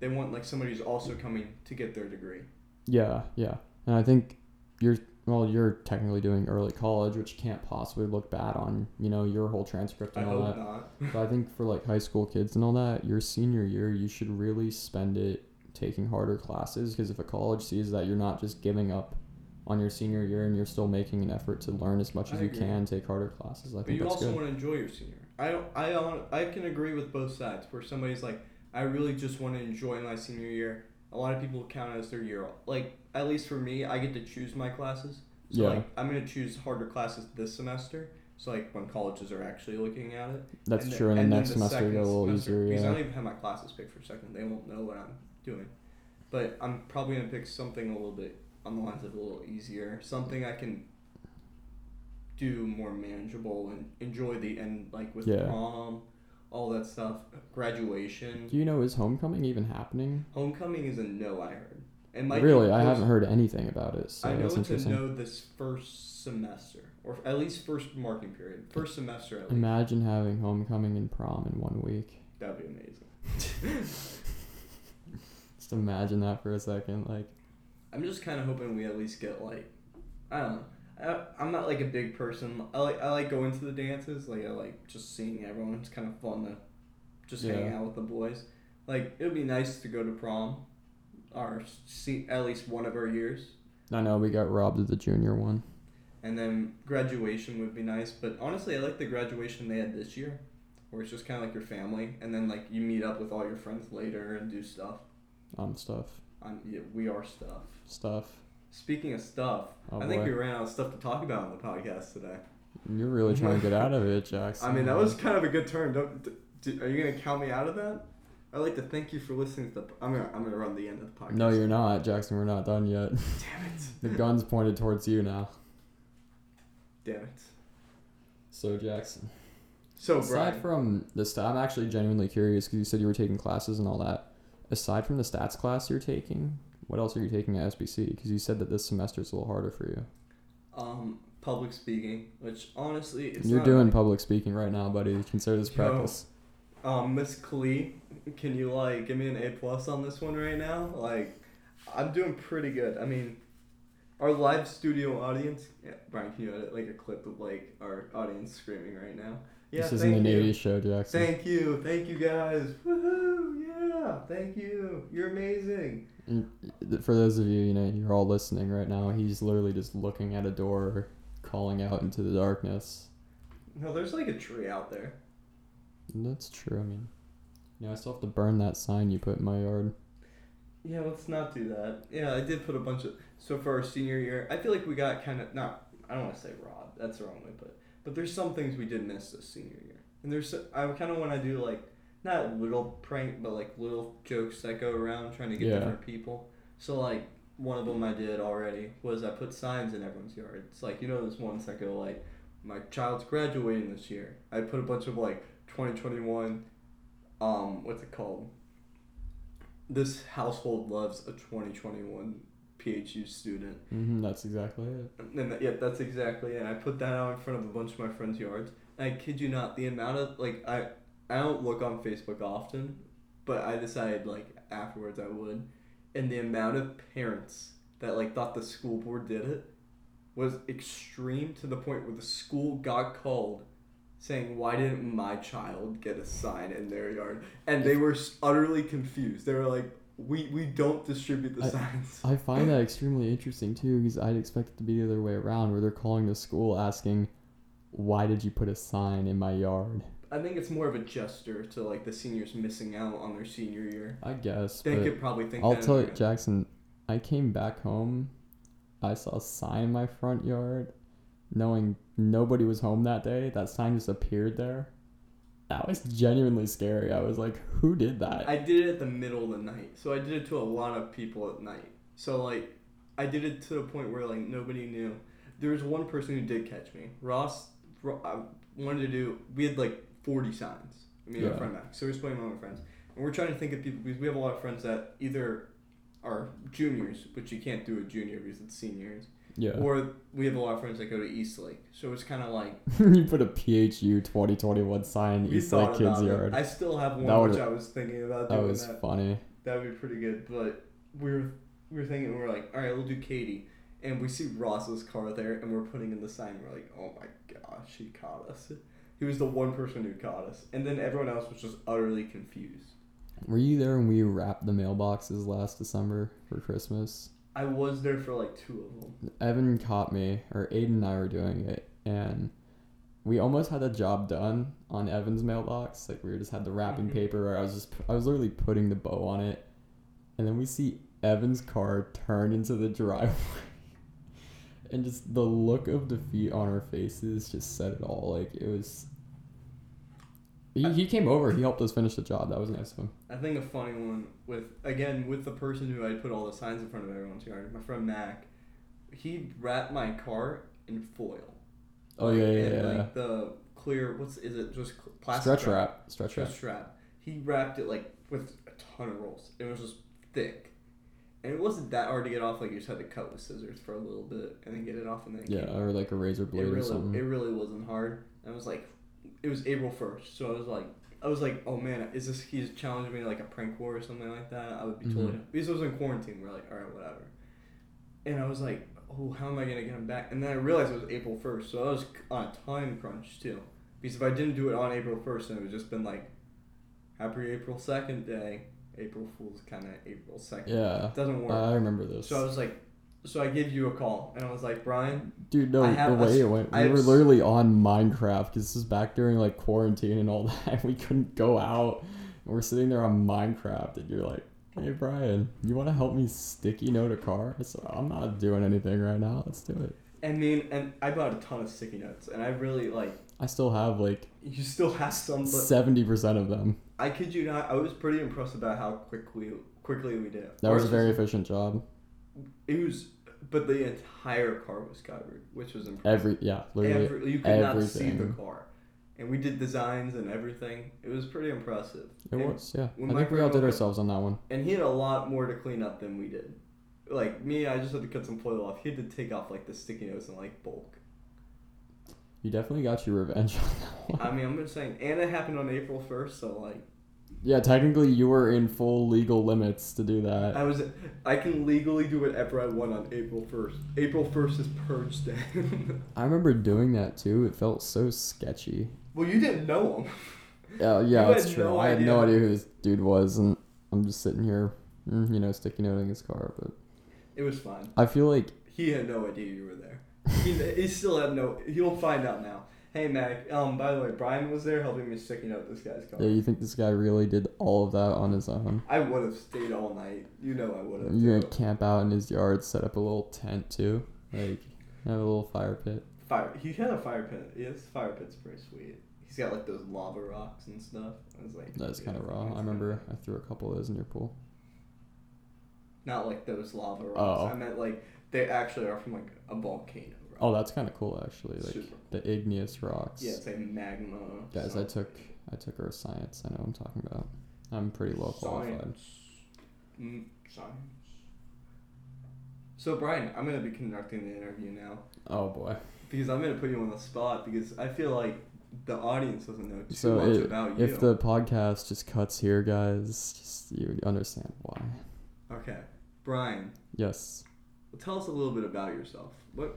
they want like somebody who's also coming to get their degree. Yeah, yeah. And I think you're well, you're technically doing early college, which can't possibly look bad on, you know, your whole transcript I and all hope that. not. <laughs> But I think for like high school kids and all that, your senior year, you should really spend it taking harder classes because if a college sees that you're not just giving up on your senior year and you're still making an effort to learn as much I as you can, take harder classes, I But think you that's also good. want to enjoy your senior. I. I. I can agree with both sides. Where somebody's like, I really just want to enjoy my senior year. A lot of people count it as their year. Like at least for me, I get to choose my classes. So Yeah. like I'm gonna choose harder classes this semester. So like when colleges are actually looking at it. That's And true. then- And the next semester, second go a little semester- easier. Because I don't even have my classes picked for second. They won't know what I'm doing. But I'm probably gonna pick something a little bit on the lines of a little easier, something I can do more manageable and enjoy the end, like with Yeah. prom, all that stuff, graduation. Do you know is homecoming even happening? Homecoming is a no. I heard. Might be really, I haven't heard anything about it. So I know it's a no this first semester, or at least first marking period, first semester at least. Imagine having homecoming and prom in one week. That'd be amazing. <laughs> Just imagine that for a second. Like, I'm just kind of hoping we at least get like, I don't know. I, I'm not like a big person. I like I like going to the dances. Like I like just seeing everyone. It's kind of fun to just hang out with the boys. Like it would be nice to go to prom, or see at least one of our years, I know we got robbed of the junior one. and then graduation would be nice. But honestly, I like the graduation they had this year, where it's just kind of like your family, and then like you meet up with all your friends later and do stuff. Um, stuff, Um, yeah, we are stuff. stuff. Speaking of stuff, Oh I think boy. we ran out of stuff to talk about on the podcast today. You're really trying to get out of it, Jackson. <laughs> I mean, that was kind of a good turn. Don't, d- d- are you gonna count me out of that? I'd like to thank you for listening to the. I'm gonna I'm gonna run the end of the podcast. No, you're not, Jackson. We're not done yet. Damn it! <laughs> the gun's pointed towards you now. Damn it! So Jackson. So Aside Brian, from the stat, I'm actually genuinely curious because you said you were taking classes and all that. Aside from the stats class you're taking, what else are you taking at SPC? Because you said that this semester is a little harder for you. um, public speaking, which honestly, you're doing public speaking right now, buddy. Consider this Yo. practice. Um, Miss Klee, can you like give me an A plus on this one right now? Like, I'm doing pretty good. I mean, Our live studio audience. Yeah, Brian, can you edit like a clip of like our audience screaming right now? Yeah, this isn't an you. 80s show, Jackson. Thank you, thank you guys. Woohoo! Yeah, thank you. You're amazing. For those of you, you know, you're all listening right now. He's literally just looking at a door, calling out into the darkness. No, there's like a tree out there. That's true. I mean, you know, I still have to burn that sign you put in my yard. Yeah, let's not do that. Yeah, I did put a bunch of. So for our senior year, I feel like we got kind of not. I don't want to say robbed. That's the wrong way to put it. But there's some things we did miss this senior year, and there's. I kind of want to do like not little prank, but like little jokes that go around trying to get Yeah. different people. So like one of them I did already was I put signs in everyone's yard. It's like you know those ones that go like, my child's graduating this year. I put a bunch of like 2021. Um, what's it called? this household loves a 2021 PHU student. hmm that's exactly it. And that, yeah, that's exactly it. I put that out in front of a bunch of my friends' yards. And I kid you not, the amount of like I I don't look on Facebook often, but I decided like afterwards I would. And the amount of parents that like thought the school board did it was extreme to the point where the school got called saying why didn't my child get a sign in their yard and they were s- utterly confused they were like we we don't distribute the I- signs I find that <laughs> extremely interesting too, because I'd expect it to be the other way around, where they're calling the school asking, "Why did you put a sign in my yard?" I think it's more of a gesture to like the seniors missing out on their senior year. I guess, They but could probably think. I'll that tell you, Jackson. I came back home. I saw a sign in my front yard, knowing nobody was home that day. That sign just appeared there. That was genuinely scary. I was like, "Who did that?" I did it at the middle of the night, so I did it to a lot of people at night. So like, I did it to the point where like nobody knew. There was one person who did catch me. Ross, Ro- I wanted to do. We had like forty signs. Me and Yeah. friend Max. So we we're splitting among my friends, and we're trying to think of people because we have a lot of friends that either are juniors, which you can't do a junior because it's seniors, yeah. or we have a lot of friends that go to Eastlake. So it's kind of like <laughs> you put a PHU 2021 sign in we East thought Lake Kids about it. Yard. I still have one would've- which I was thinking about that was that. funny. That would be pretty good. But we were we were thinking we were like, all right, we'll do Katie, and we see Ross's car there, and we're putting in the sign. We're like, oh my gosh, he caught us. He was the one person who caught us, and then everyone else was just utterly confused. Were you there when we wrapped the mailboxes last December for Christmas? I was there for like two of them. Evan caught me, or Aiden and I were doing it, and we almost had the job done on Evan's mailbox. Like we just had the wrapping Mhm. paper. Where I was just, I was literally putting the bow on it, and then we see Evan's car turn into the <laughs> driveway, and just the look of defeat on our faces just said it all. Like it was. He, he came over. He helped us finish the job. That was nice of him. I think a funny one with again with the person who I put all the signs in front of everyone's yard, my friend Mac. He wrapped my car in foil. Oh, yeah, yeah, and, yeah. Like the clear, what's is it? Just plastic Stretch wrap? wrap. Stretch wrap. Stretch wrap. He wrapped it like with a ton of rolls. It was just thick, and it wasn't that hard to get off. Like you just had to cut with scissors for a little bit and then get it off, and then Yeah, or like a razor blade or something. it really wasn't hard. I was like, it was April first, so I was like, I was like, oh man, is this he's challenging me to like a prank war or something like that? I would be totally Mhm. because it was in quarantine. We're like, all right, whatever. And I was like, oh, how am I gonna get him back? And then I realized it was April first, so I was on a time crunch too. Because if I didn't do it on April first, then it would just been like, happy April second day. April Fool's kind of April second. yeah, It doesn't work. I remember this. so I was like, so I gave you a call, and I was like, Brian, Dude, no, I the a way s- it went, we have were literally on Minecraft because this is back during like quarantine and all <laughs> that. We couldn't go out. And we're sitting there on Minecraft, and you're like, "Hey, Brian, you want to help me sticky note a car?" I said, "I'm not doing anything right now. Let's do it." I mean, and I bought a ton of sticky notes, and I really like. I still have like You still have some, seventy percent of them. I kid you not, I was pretty impressed about how quickly quickly we did it. That was a very efficient job. It was, but the entire car was covered, which was impressive. Every yeah, literally. Every, you could not see the car, and we did designs and everything. It was pretty impressive. it and, was yeah. I think we all did ourselves on that one. and he had a lot more to clean up than we did. Like me, I just had to cut some foil off. He had to take off like the sticky notes in like bulk. You definitely got your revenge on that one. I mean, I'm just saying, and it happened on April first, so like, Yeah, technically you were in full legal limits to do that. I was. I can legally do whatever I want on April first. April first is purge day. <laughs> I remember doing that too. It felt so sketchy. well, you didn't know him. <laughs> Yeah, yeah, You that's true. no I had no idea. idea who this dude was, and I'm just sitting here, mm, you know, sticky noting his car. But It was fine. I feel like He had no idea you were there. He, he still had no. He'll find out now. Hey Mac. Um. By the way, Brian was there helping me sticking out this guy's car. yeah, you think this guy really did all of that on his own? I would have stayed all night. You know I would have. You're gonna camp out in his yard, set up a little tent too, like have a little fire pit. Fire. He had a fire pit. His fire pit's pretty sweet. He's got like those lava rocks and stuff. I was like. That's kind of raw. I remember I threw a couple of those in your pool. Not like those lava rocks. Oh. I meant like they actually are from like a volcano. Oh, that's kind of cool actually. Like Super. the igneous rocks. Yeah, it's like magma. Guys, I took I took earth science. I know what I'm talking about. I'm pretty well qualified. Science. Mm, science. So Brian, I'm gonna be conducting the interview now Oh boy. because I'm gonna put you on the spot because I feel like the audience doesn't know too So much it- about you. If the podcast just cuts here, guys, just you understand why. okay, Brian, Yes. tell us a little bit about yourself. What?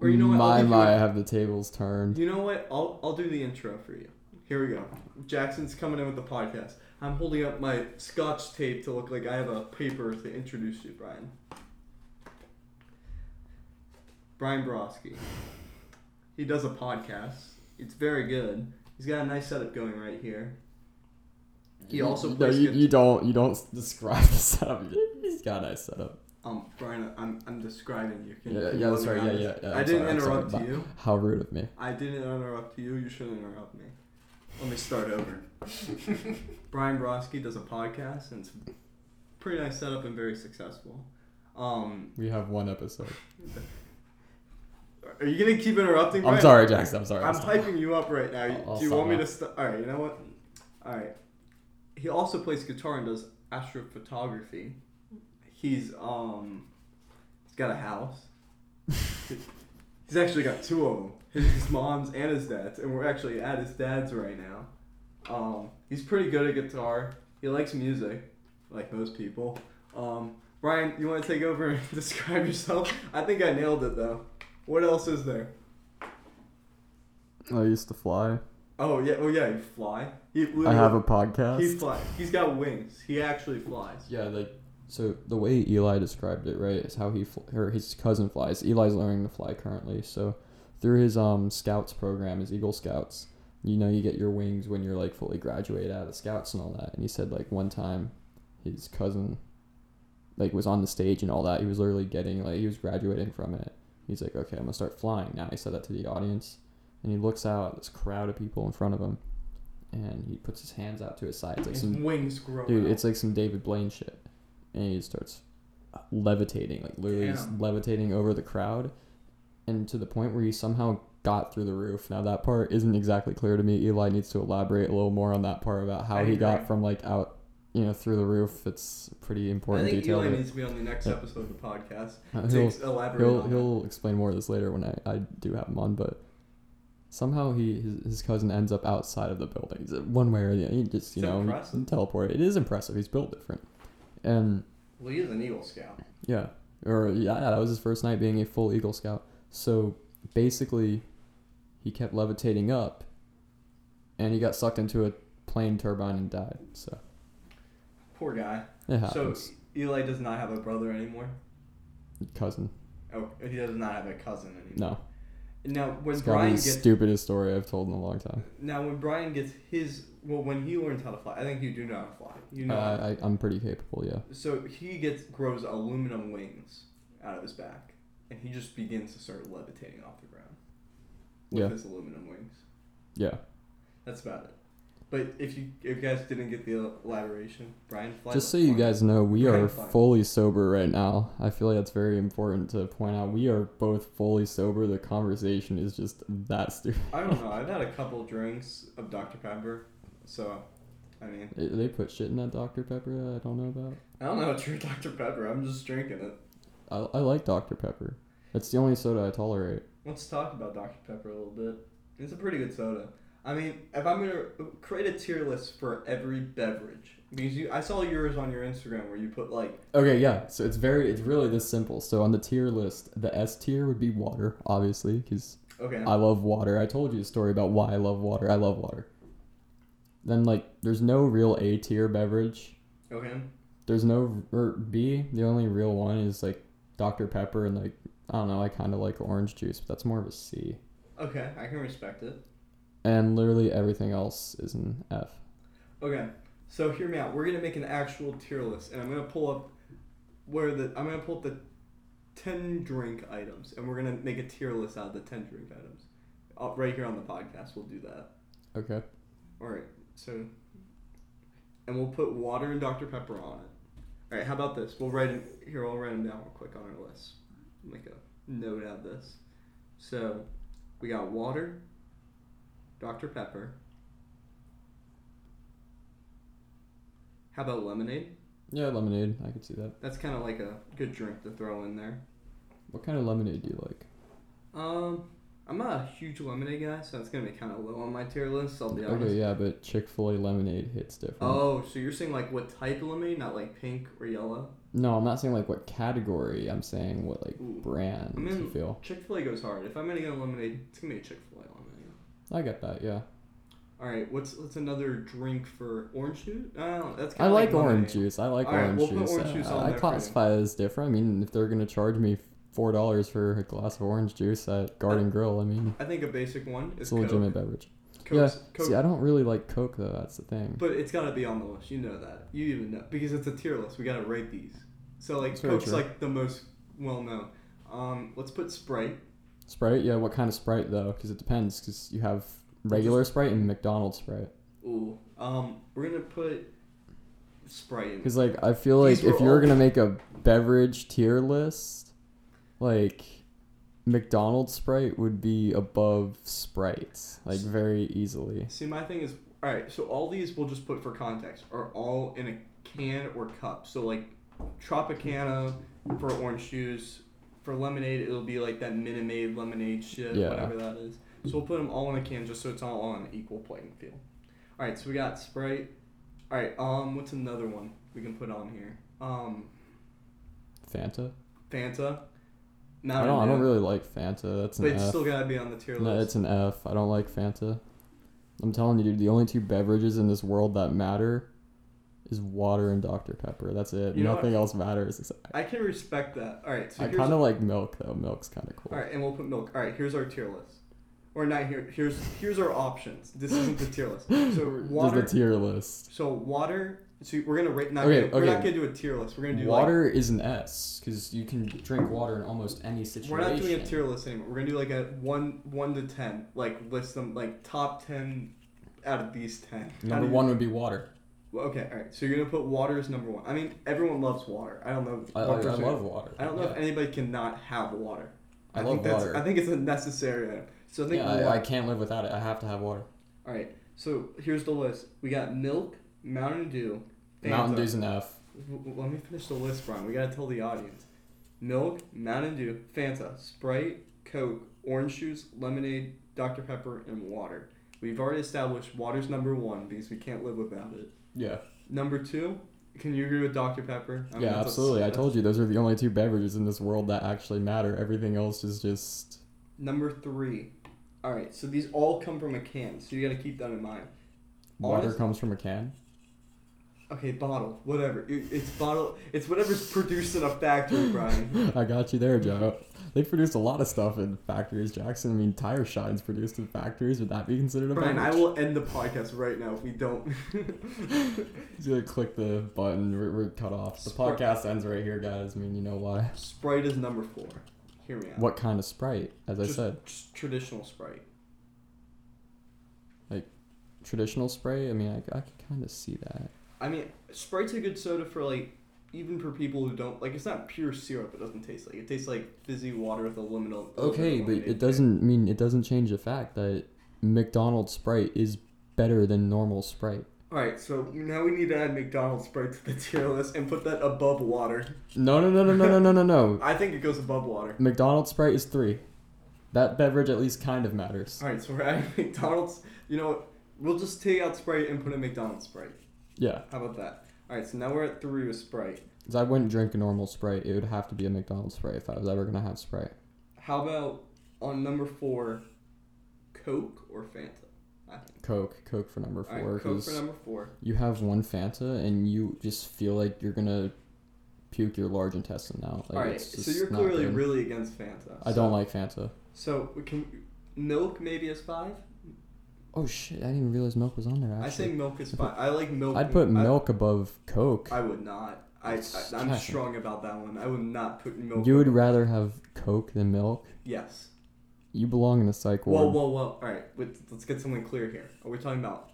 Or you know what? My my, I have the tables turned. Do you know what? I'll I'll do the intro for you. Here we go. Jackson's coming in with the podcast. I'm holding up my scotch tape to look like I have a paper to introduce you, Brian. Brian Broski. He does a podcast. It's very good. He's got a nice setup going right here. He also no, you, you don't you don't describe <laughs> the setup. He's got a nice setup. Um, Brian, I'm, I'm describing you. Can, Yeah, can yeah, that's right. Yeah, yeah, yeah. I I'm didn't sorry, I'm sorry, interrupt you. How rude of me. I didn't interrupt you. You shouldn't interrupt me. Let me start over. <laughs> Brian Broski does a podcast, and it's pretty nice setup and very successful. Um, We have one episode. are you gonna keep interrupting? I'm sorry, Jackson. I'm sorry. I'm hyping you up right now. I'll- I'll Do you want me to stop? All right. You know what? All right. He also plays guitar and does astrophotography. He's um, he's got a house. <laughs> he's actually got two of them. His, his mom's and his dad's, and we're actually at his dad's right now. Um, he's pretty good at guitar. He likes music, like most people. Um, Brian, you want to take over and <laughs> describe yourself? I think I nailed it though. What else is there? I used to fly. Oh yeah, oh yeah, you fly. He I have a podcast. He flies. He's got wings. He actually flies. Yeah, like so the way Eli described it, right, is how he fl- or his cousin flies. Eli's learning to fly currently, so through his um scouts program, his Eagle Scouts, you know, you get your wings when you're like fully graduated out of scouts and all that. And he said like one time, his cousin, like was on the stage and all that. He was literally getting like he was graduating from it. He's like, okay, I'm gonna start flying now. He said that to the audience, and he looks out at this crowd of people in front of him, and he puts his hands out to his sides like His some wings grow. Dude, out. it's like some David Blaine shit. And he starts levitating, like literally Damn. levitating over the crowd, and to the point where he somehow got through the roof. Now that part isn't exactly clear to me. Eli needs to elaborate a little more on that part about how I he got from like out, you know, through the roof. It's a pretty I important think detail. Eli needs to be on the next Yeah. episode of the podcast uh, to he'll he'll he'll explain more of this later when I, I do have him on, but. Somehow he his, his cousin ends up outside of the building. It's One way or the other, he just you It's know impressive. teleport. It is impressive. He's built different, and. Well, he is an Eagle Scout. Yeah. Or yeah, that was his first night being a full Eagle Scout. So basically he kept levitating up and he got sucked into a plane turbine and died. So Poor guy. it So happens. Eli does not have a brother anymore. Cousin. Oh, he does not have a cousin anymore. No. Now when It's gotta be Brian the gets stupidest story I've told in a long time. now when Brian gets his well when he learns how to fly, I think you do know how to fly. You know. Uh, I, I'm pretty capable, yeah. So he gets grows aluminum wings out of his back, and he just begins to start levitating off the ground with Yeah. his aluminum wings. Yeah. That's about it. But if you if you guys didn't get the elaboration, Brian. Just so you guys know, we Brian are fully sober right now. I feel like that's very important to point out. We are both fully sober. The conversation is just that stupid. I don't know. I've had a couple drinks of Dr Pepper, so I mean They put shit in that Dr. Pepper that I don't know about. I don't know how to Dr Pepper. I'm just drinking it. I, I like Dr. Pepper. It's the only soda I tolerate. Let's talk about Dr Pepper a little bit. It's a pretty good soda. I mean, if I'm gonna create a tier list for every beverage, because you, I saw yours on your Instagram where you put like, Okay, yeah. So it's very, it's really this simple. So on the tier list, the S tier would be water, obviously, because okay, I love water. I told you a story about why I love water. I love water. Then like, there's no real A tier beverage. okay, There's no or B. The only real one is like Dr Pepper and like I don't know. I kind of like orange juice, but that's more of a C. okay, I can respect it. And literally everything else is an F. Okay, so hear me out. We're gonna make an actual tier list, and I'm gonna pull up where the I'm gonna pull up the ten drink items, and we're gonna make a tier list out of the ten drink items. Uh, right here on the podcast, we'll do that. Okay. All right, so and we'll put water and Dr Pepper on it. All right, how about this? We'll write it here. I'll write them down real quick on our list. Make a note out of this. So we got water, Dr Pepper. How about lemonade? Yeah, lemonade. I could see that. That's kind of like a good drink to throw in there. What kind of lemonade do you like? Um, I'm not a huge lemonade guy, so it's gonna be kind of low on my tier list. I'll be honest. Okay, yeah, but Chick Fil A lemonade hits different. Oh, so you're saying like what type of lemonade, not like pink or yellow? No, I'm not saying like what category. I'm saying what like Ooh. brand I mean- you feel. Chick Fil A goes hard. If I'm gonna get a lemonade, it's gonna be Chick Fil A. I get that. Yeah. All right, what's what's another drink for orange juice? Oh, that's I kind of I like, orange juice. I like All right, orange we'll put juice. orange I- juice on I, there for classify it as different. I mean, if they're gonna charge me four dollars for a glass of orange juice at Garden Grill, I mean, I think a basic one is it's a legitimate Coke. beverage. Coke's, yeah. Coke, See, I don't really like Coke though. That's the thing. but it's gotta be on the list. You know that. You even know because it's a tier list. We gotta rate these. So like Coke's true. like the most well known. Um, let's put Sprite. Sprite, yeah. What kind of Sprite though? Because it depends. Because you have regular Sprite and McDonald's Sprite. Ooh. Um, we're gonna put Sprite. Because like I feel like These were if you're all- gonna make a beverage tier list, like McDonald's Sprite would be above Sprite, like very easily. See, my thing is, all right. So all these we'll just put for context are all in a can or cup. So like Tropicana for orange juice, for lemonade it'll be like that Minute Maid lemonade shit, Yeah. whatever that is. So we'll put them all in a can just so it's all on an equal playing field. All right, so we got Sprite. All right, um, what's another one we can put on here? Um, Fanta. Fanta. I don't. I don't really like Fanta. That's an But it's F. still gotta be on the tier list. No, it's an F. I don't like Fanta. I'm telling you, dude. The only two beverages in this world that matter is water and Dr Pepper. That's it. You know Nothing else matters. except- I can respect that. All right, so I kind of like milk though. Milk's kind of cool. All right, and we'll put milk. All right, here's our tier list. Or not here. Here's here's our options. This isn't the tier list. So <laughs> water. There's the tier list. so water. So we're gonna rate. Not Okay, gonna, We're not gonna do a tier list. We're gonna do Water is an S because you can drink water in almost any situation. we're not doing a tier list anymore. We're gonna do like a one one to ten. Like list them like top ten out of these ten. Number one would be water. Well, okay, all right. So you're gonna put water as number one. I mean, everyone loves water. I don't know. I, I, what I percent- love water. I don't know yeah. if anybody can not have water. I think love that's, water. I think it's a necessary item. So I think yeah, I, water- I can't live without it. I have to have water. All right. So here's the list. We got milk, Mountain Dew, Fanta. Mountain Dew's enough. F. W- w- Let me finish the list, Brian. We gotta tell the audience. Milk, Mountain Dew, Fanta, Sprite, Coke, orange juice, lemonade, Dr Pepper, and water. We've already established water's number one because we can't live without it. Yeah. Number two, can you agree with Dr Pepper? I mean, yeah, absolutely. I told you those are the only two beverages in this world that actually matter. Everything else is just. Number three. All right. So these all come from a can, so you gotta keep that in mind. Water Honest- comes from a can. Okay, bottle, whatever. It, it's bottle. It's whatever's produced in a factory, Brian. <laughs> I got you there, Joe. They produce a lot of stuff in factories, Jackson. I mean, tire shine's produced in factories. Would that be considered a Brian, I will end the podcast right now if we don't. <laughs> Just gonna click the button. We're, we're cut off. The Sprite. podcast ends right here, guys. I mean, you know why? Sprite is number four. Hear me out. What kind of Sprite? As I said, Just traditional Sprite. Like traditional Sprite. I mean, I, I can kind of see that. I mean, Sprite's a good soda for like, even for people who don't like. It's not pure syrup. It doesn't taste like. It tastes like fizzy water with a little. Okay, but it doesn't mean it doesn't change the fact that McDonald's Sprite is better than normal Sprite. All right, so now we need to add McDonald's Sprite to the tier list and put that above water. No, no, no, no, no, no, no, no, no. <laughs> I think it goes above water. McDonald's Sprite is three. That beverage at least kind of matters. All right, so we're at <laughs> McDonald's. You know what? We'll just take out Sprite and put in McDonald's Sprite. Yeah, How about that? All right, so now we're at three with Sprite. Because I wouldn't drink a normal Sprite. It would have to be a McDonald's Sprite if I was ever gonna have Sprite. How about on number four, Coke or Fanta? I think. Coke, Coke for number All four. Coke 'cause for number four. you have one Fanta and you just feel like you're gonna puke your large intestine out. Like, All right, it's so just you're not clearly good. really against Fanta. I don't like Fanta. So we can milk maybe as five. Oh shit! I didn't even realize milk was on there. Actually, I say milk is five. I like milk. I'd put I- milk above Coke. I, would not. I, I I'm strong about that one. I would not put milk. you would rather have Coke than milk. Yes. You belong in a psych ward. Whoa, whoa, whoa! All right, let's get something clear here. Are we talking about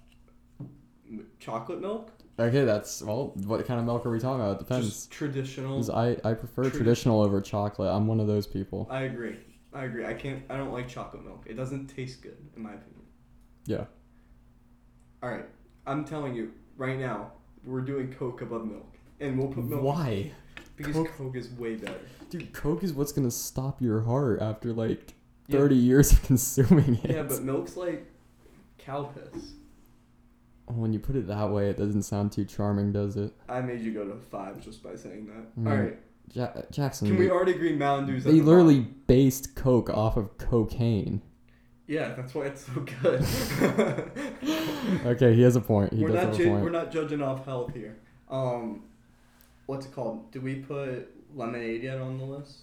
chocolate milk? Okay, that's well. What kind of milk are we talking about? It depends. Just traditional. I I prefer Tradi- traditional over chocolate. I'm one of those people. I agree. I agree. I can't. I don't like chocolate milk. It doesn't taste good, in my opinion. Yeah. All right, I'm telling you right now, we're doing Coke above milk, and we'll put milk Why, because Coke- Coke, is way better. dude? Coke is what's gonna stop your heart after like Yeah. 30 years of <laughs> consuming it. Yeah, but milk's like cow piss. when you put it that way, it doesn't sound too charming, does it? I made you go to five just by saying that. Mm. All right, Ja- Jackson. can we already agree Mountain Dew's? they the literally bottom? based Coke off of cocaine. Yeah, that's why it's so good. <laughs> <laughs> Okay, he has a point. He we're does not ju- point. we're not judging off health here. Um, what's it called? Do we put lemonade yet on the list?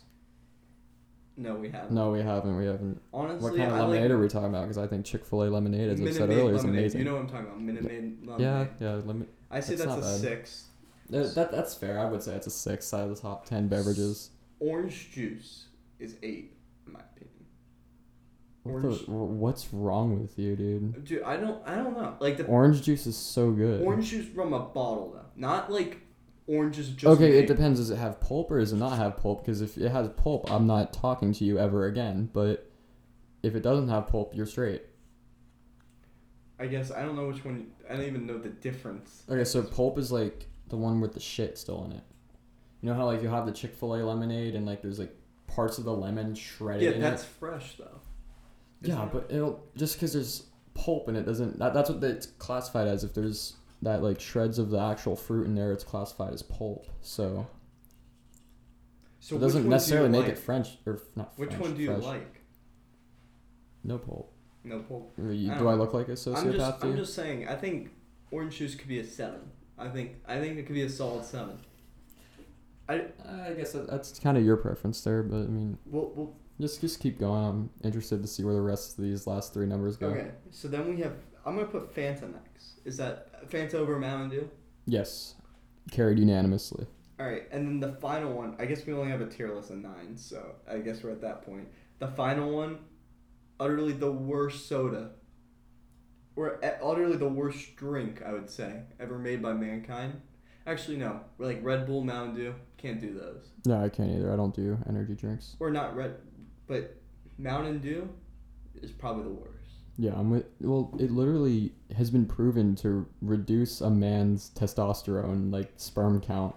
No, we haven't. No, we haven't. We haven't. Honestly, What kind of I lemonade like are we talking about? Because I think Chick Fil A lemonade, as I said earlier, is amazing. You know what I'm talking about? Minute Maid lemonade. yeah, yeah. Lemon. I say that's that's, a bad. six. That, that that's fair. I would say it's a six out of the top ten beverages. Orange juice is eight, in my opinion. What the, what's wrong with you, dude? Dude, I don't, I don't know. Like the Orange juice is so good. orange juice from a bottle though, not like oranges just. okay, it depends. Does it have pulp or does it not have pulp? Because if it has pulp, I'm not talking to you ever again. But if it doesn't have pulp, you're straight. I guess I don't know which one. I don't even know the difference. Okay, so pulp is like the one with the shit still in it. You know how like you have the Chick Fil A lemonade and like there's like parts of the lemon shredded in it? Yeah, that's it. fresh though. Yeah, it? but it'll just because there's pulp and it doesn't. That, that's what it's classified as. If there's that like shreds of the actual fruit in there, it's classified as pulp. So, So it doesn't one do necessarily make like? it French or not. French. Which French, one do you fresh. like? No pulp. No pulp. You- I do don't I look like a sociopath I'm just, I'm just saying. I think orange juice could be a seven. I think, I think it could be a solid seven. I, uh, I guess that, that's kind of your preference there, but I mean, we'll, we'll just just keep going. I'm interested to see where the rest of these last three numbers go. Okay, so then we have. I'm gonna put Fanta next. Is that Fanta over Mountain Dew? Yes, carried unanimously. All right, and then the final one. I guess we only have a tier list of nine, so I guess we're at that point. The final one, utterly the worst soda, or utterly the worst drink I would say ever made by mankind. Actually, no. We're like Red Bull, Mountain Dew. Can't do those. No, I can't either. I don't do energy drinks. Or not Red, but Mountain Dew is probably the worst. Yeah, I'm with. Well, it literally has been proven to reduce a man's testosterone, like sperm count.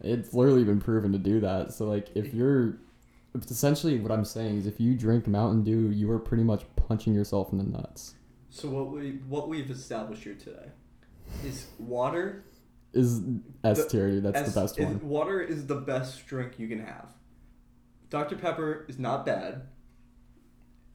It's literally been proven to do that. So, like, if you're, it's essentially what I'm saying is, if you drink Mountain Dew, you are pretty much punching yourself in the nuts. So what we what we've established here today is water Is S tier? That's S- the best one. Water is the best drink you can have. Dr. Pepper is not bad.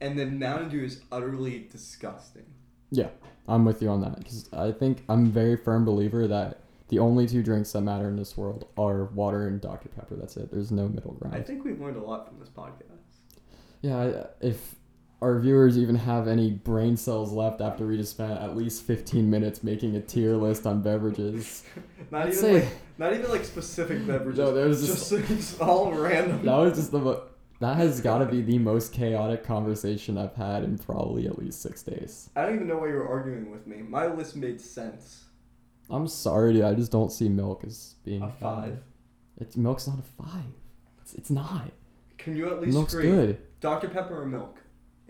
And then Mountain Dew is utterly disgusting. Yeah, I'm with you on that because I think I'm a very firm believer that the only two drinks that matter in this world are water and Dr Pepper. That's it. There's no middle ground. I think we've learned a lot from this podcast. Yeah, if our viewers even have any brain cells left after we just spent at least 15 minutes making a tier list on beverages, <laughs> Not I'd even say like not even like specific beverages. No, there was just, just- <laughs> just all random. that was just the mo- that has got to be the most chaotic conversation I've had in probably at least six days. I don't even know why you were arguing with me. My list made sense. I'm sorry, dude. I just don't see milk as being A bad. five. It's milk's not a five. It's, it's not. Can you at least Milk's agree? good. Dr. Pepper or milk?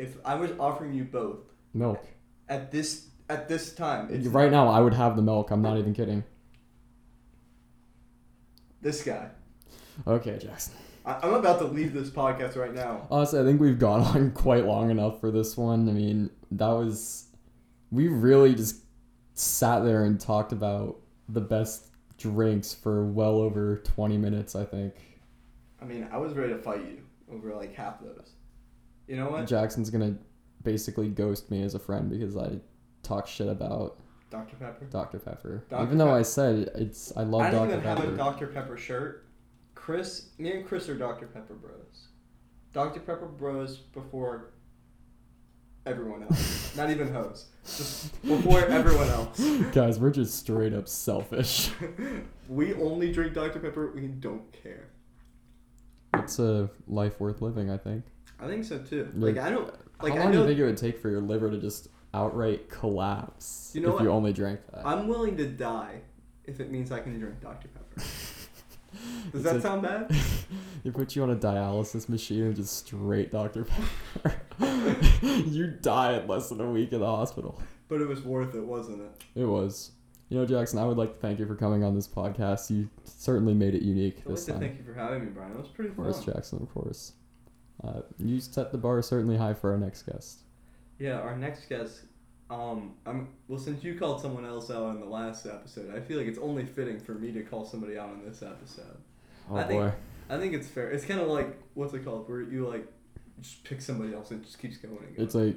If I was offering you both Milk. at this at this time, it's Right now, I would have the milk. I'm not even kidding. this guy. Okay, Jackson. I, I'm about to leave this podcast right now. Honestly, I think we've gone <laughs> on quite long enough for this one. I mean, that was. We really just sat there and talked about the best drinks for well over 20 minutes, I think. I mean, I was ready to fight you over like half those. You know what? Jackson's gonna basically ghost me as a friend because I talk shit about Dr. Pepper. Dr. Pepper. Dr. Even though I said it's I love I don't Dr. even have a Dr. Pepper shirt. Chris, me and Chris are Dr. Pepper bros. Dr. Pepper bros before everyone else. <laughs> Not even hoes. Just before everyone else. <laughs> Guys, we're just straight up selfish. <laughs> we only drink Dr. Pepper. We don't care. It's a life worth living, I think. I think so too. Like, Like I don't. Like How I long do you think it would take for your liver to just outright collapse You know if what? you only drank that? I'm willing to die if it means I can drink Dr. Pepper. <laughs> Does that like- sound bad? <laughs> They put you on a dialysis machine and just straight Dr. Pepper. <laughs> you die in less than a week in the hospital. But it was worth it, wasn't it? It was. You know, Jackson, I would like to thank you for coming on this podcast. You certainly made it unique I'd like this to time. thank you for having me, Brian. It was pretty Of course, Jackson, of course. Uh, you set the bar certainly high for our next guest. Yeah, our next guest. Um, I'm well. Since you called someone else out in the last episode, I feel like it's only fitting for me to call somebody out in this episode. Oh I think- boy. I think it's fair. It's kind of like what's it called, where you like just pick somebody else and it just keeps going and going. It's like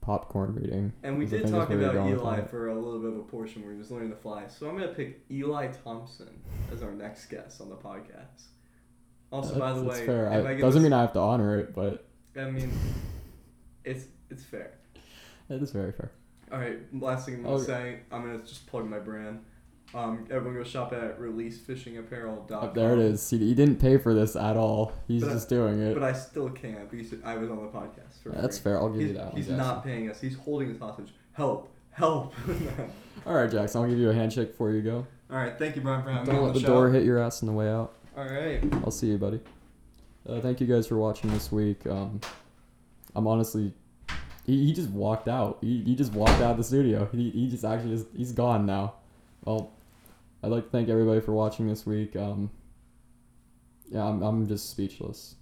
popcorn reading. and we did think talk that's where you're about Eli for a little bit of a portion where he was learning to fly. So I'm gonna pick Eli Thompson as our next guest on the podcast. Also, by the way, fair. I, I doesn't this- mean I have to honor it, but I mean, it's it's fair. it is very fair. All right. Last thing I'm gonna Oh. say, I'm gonna just plug my brand. Um, everyone go shop at releasefishingapparel.com. Up there it is. He, he didn't pay for this at all. He's But I- just doing it. But I still can't because I was on the podcast. For That's fair. I'll give He's, you that. one, he's Jackson. not paying us. He's holding us hostage. Help! Help! <laughs> All right, Jackson. I'll give you a handshake before you go. All right. Thank you, Brian, for having me Don't on let the, the door hit your ass on the way out. All right. I'll see you, buddy. Uh, thank you guys for watching this week. Um, I'm honestly, he, he just walked out. He, he just walked out of the studio. He, he just actually just he's gone now. Well, I'd like to thank everybody for watching this week. Um, yeah, I'm I'm just speechless.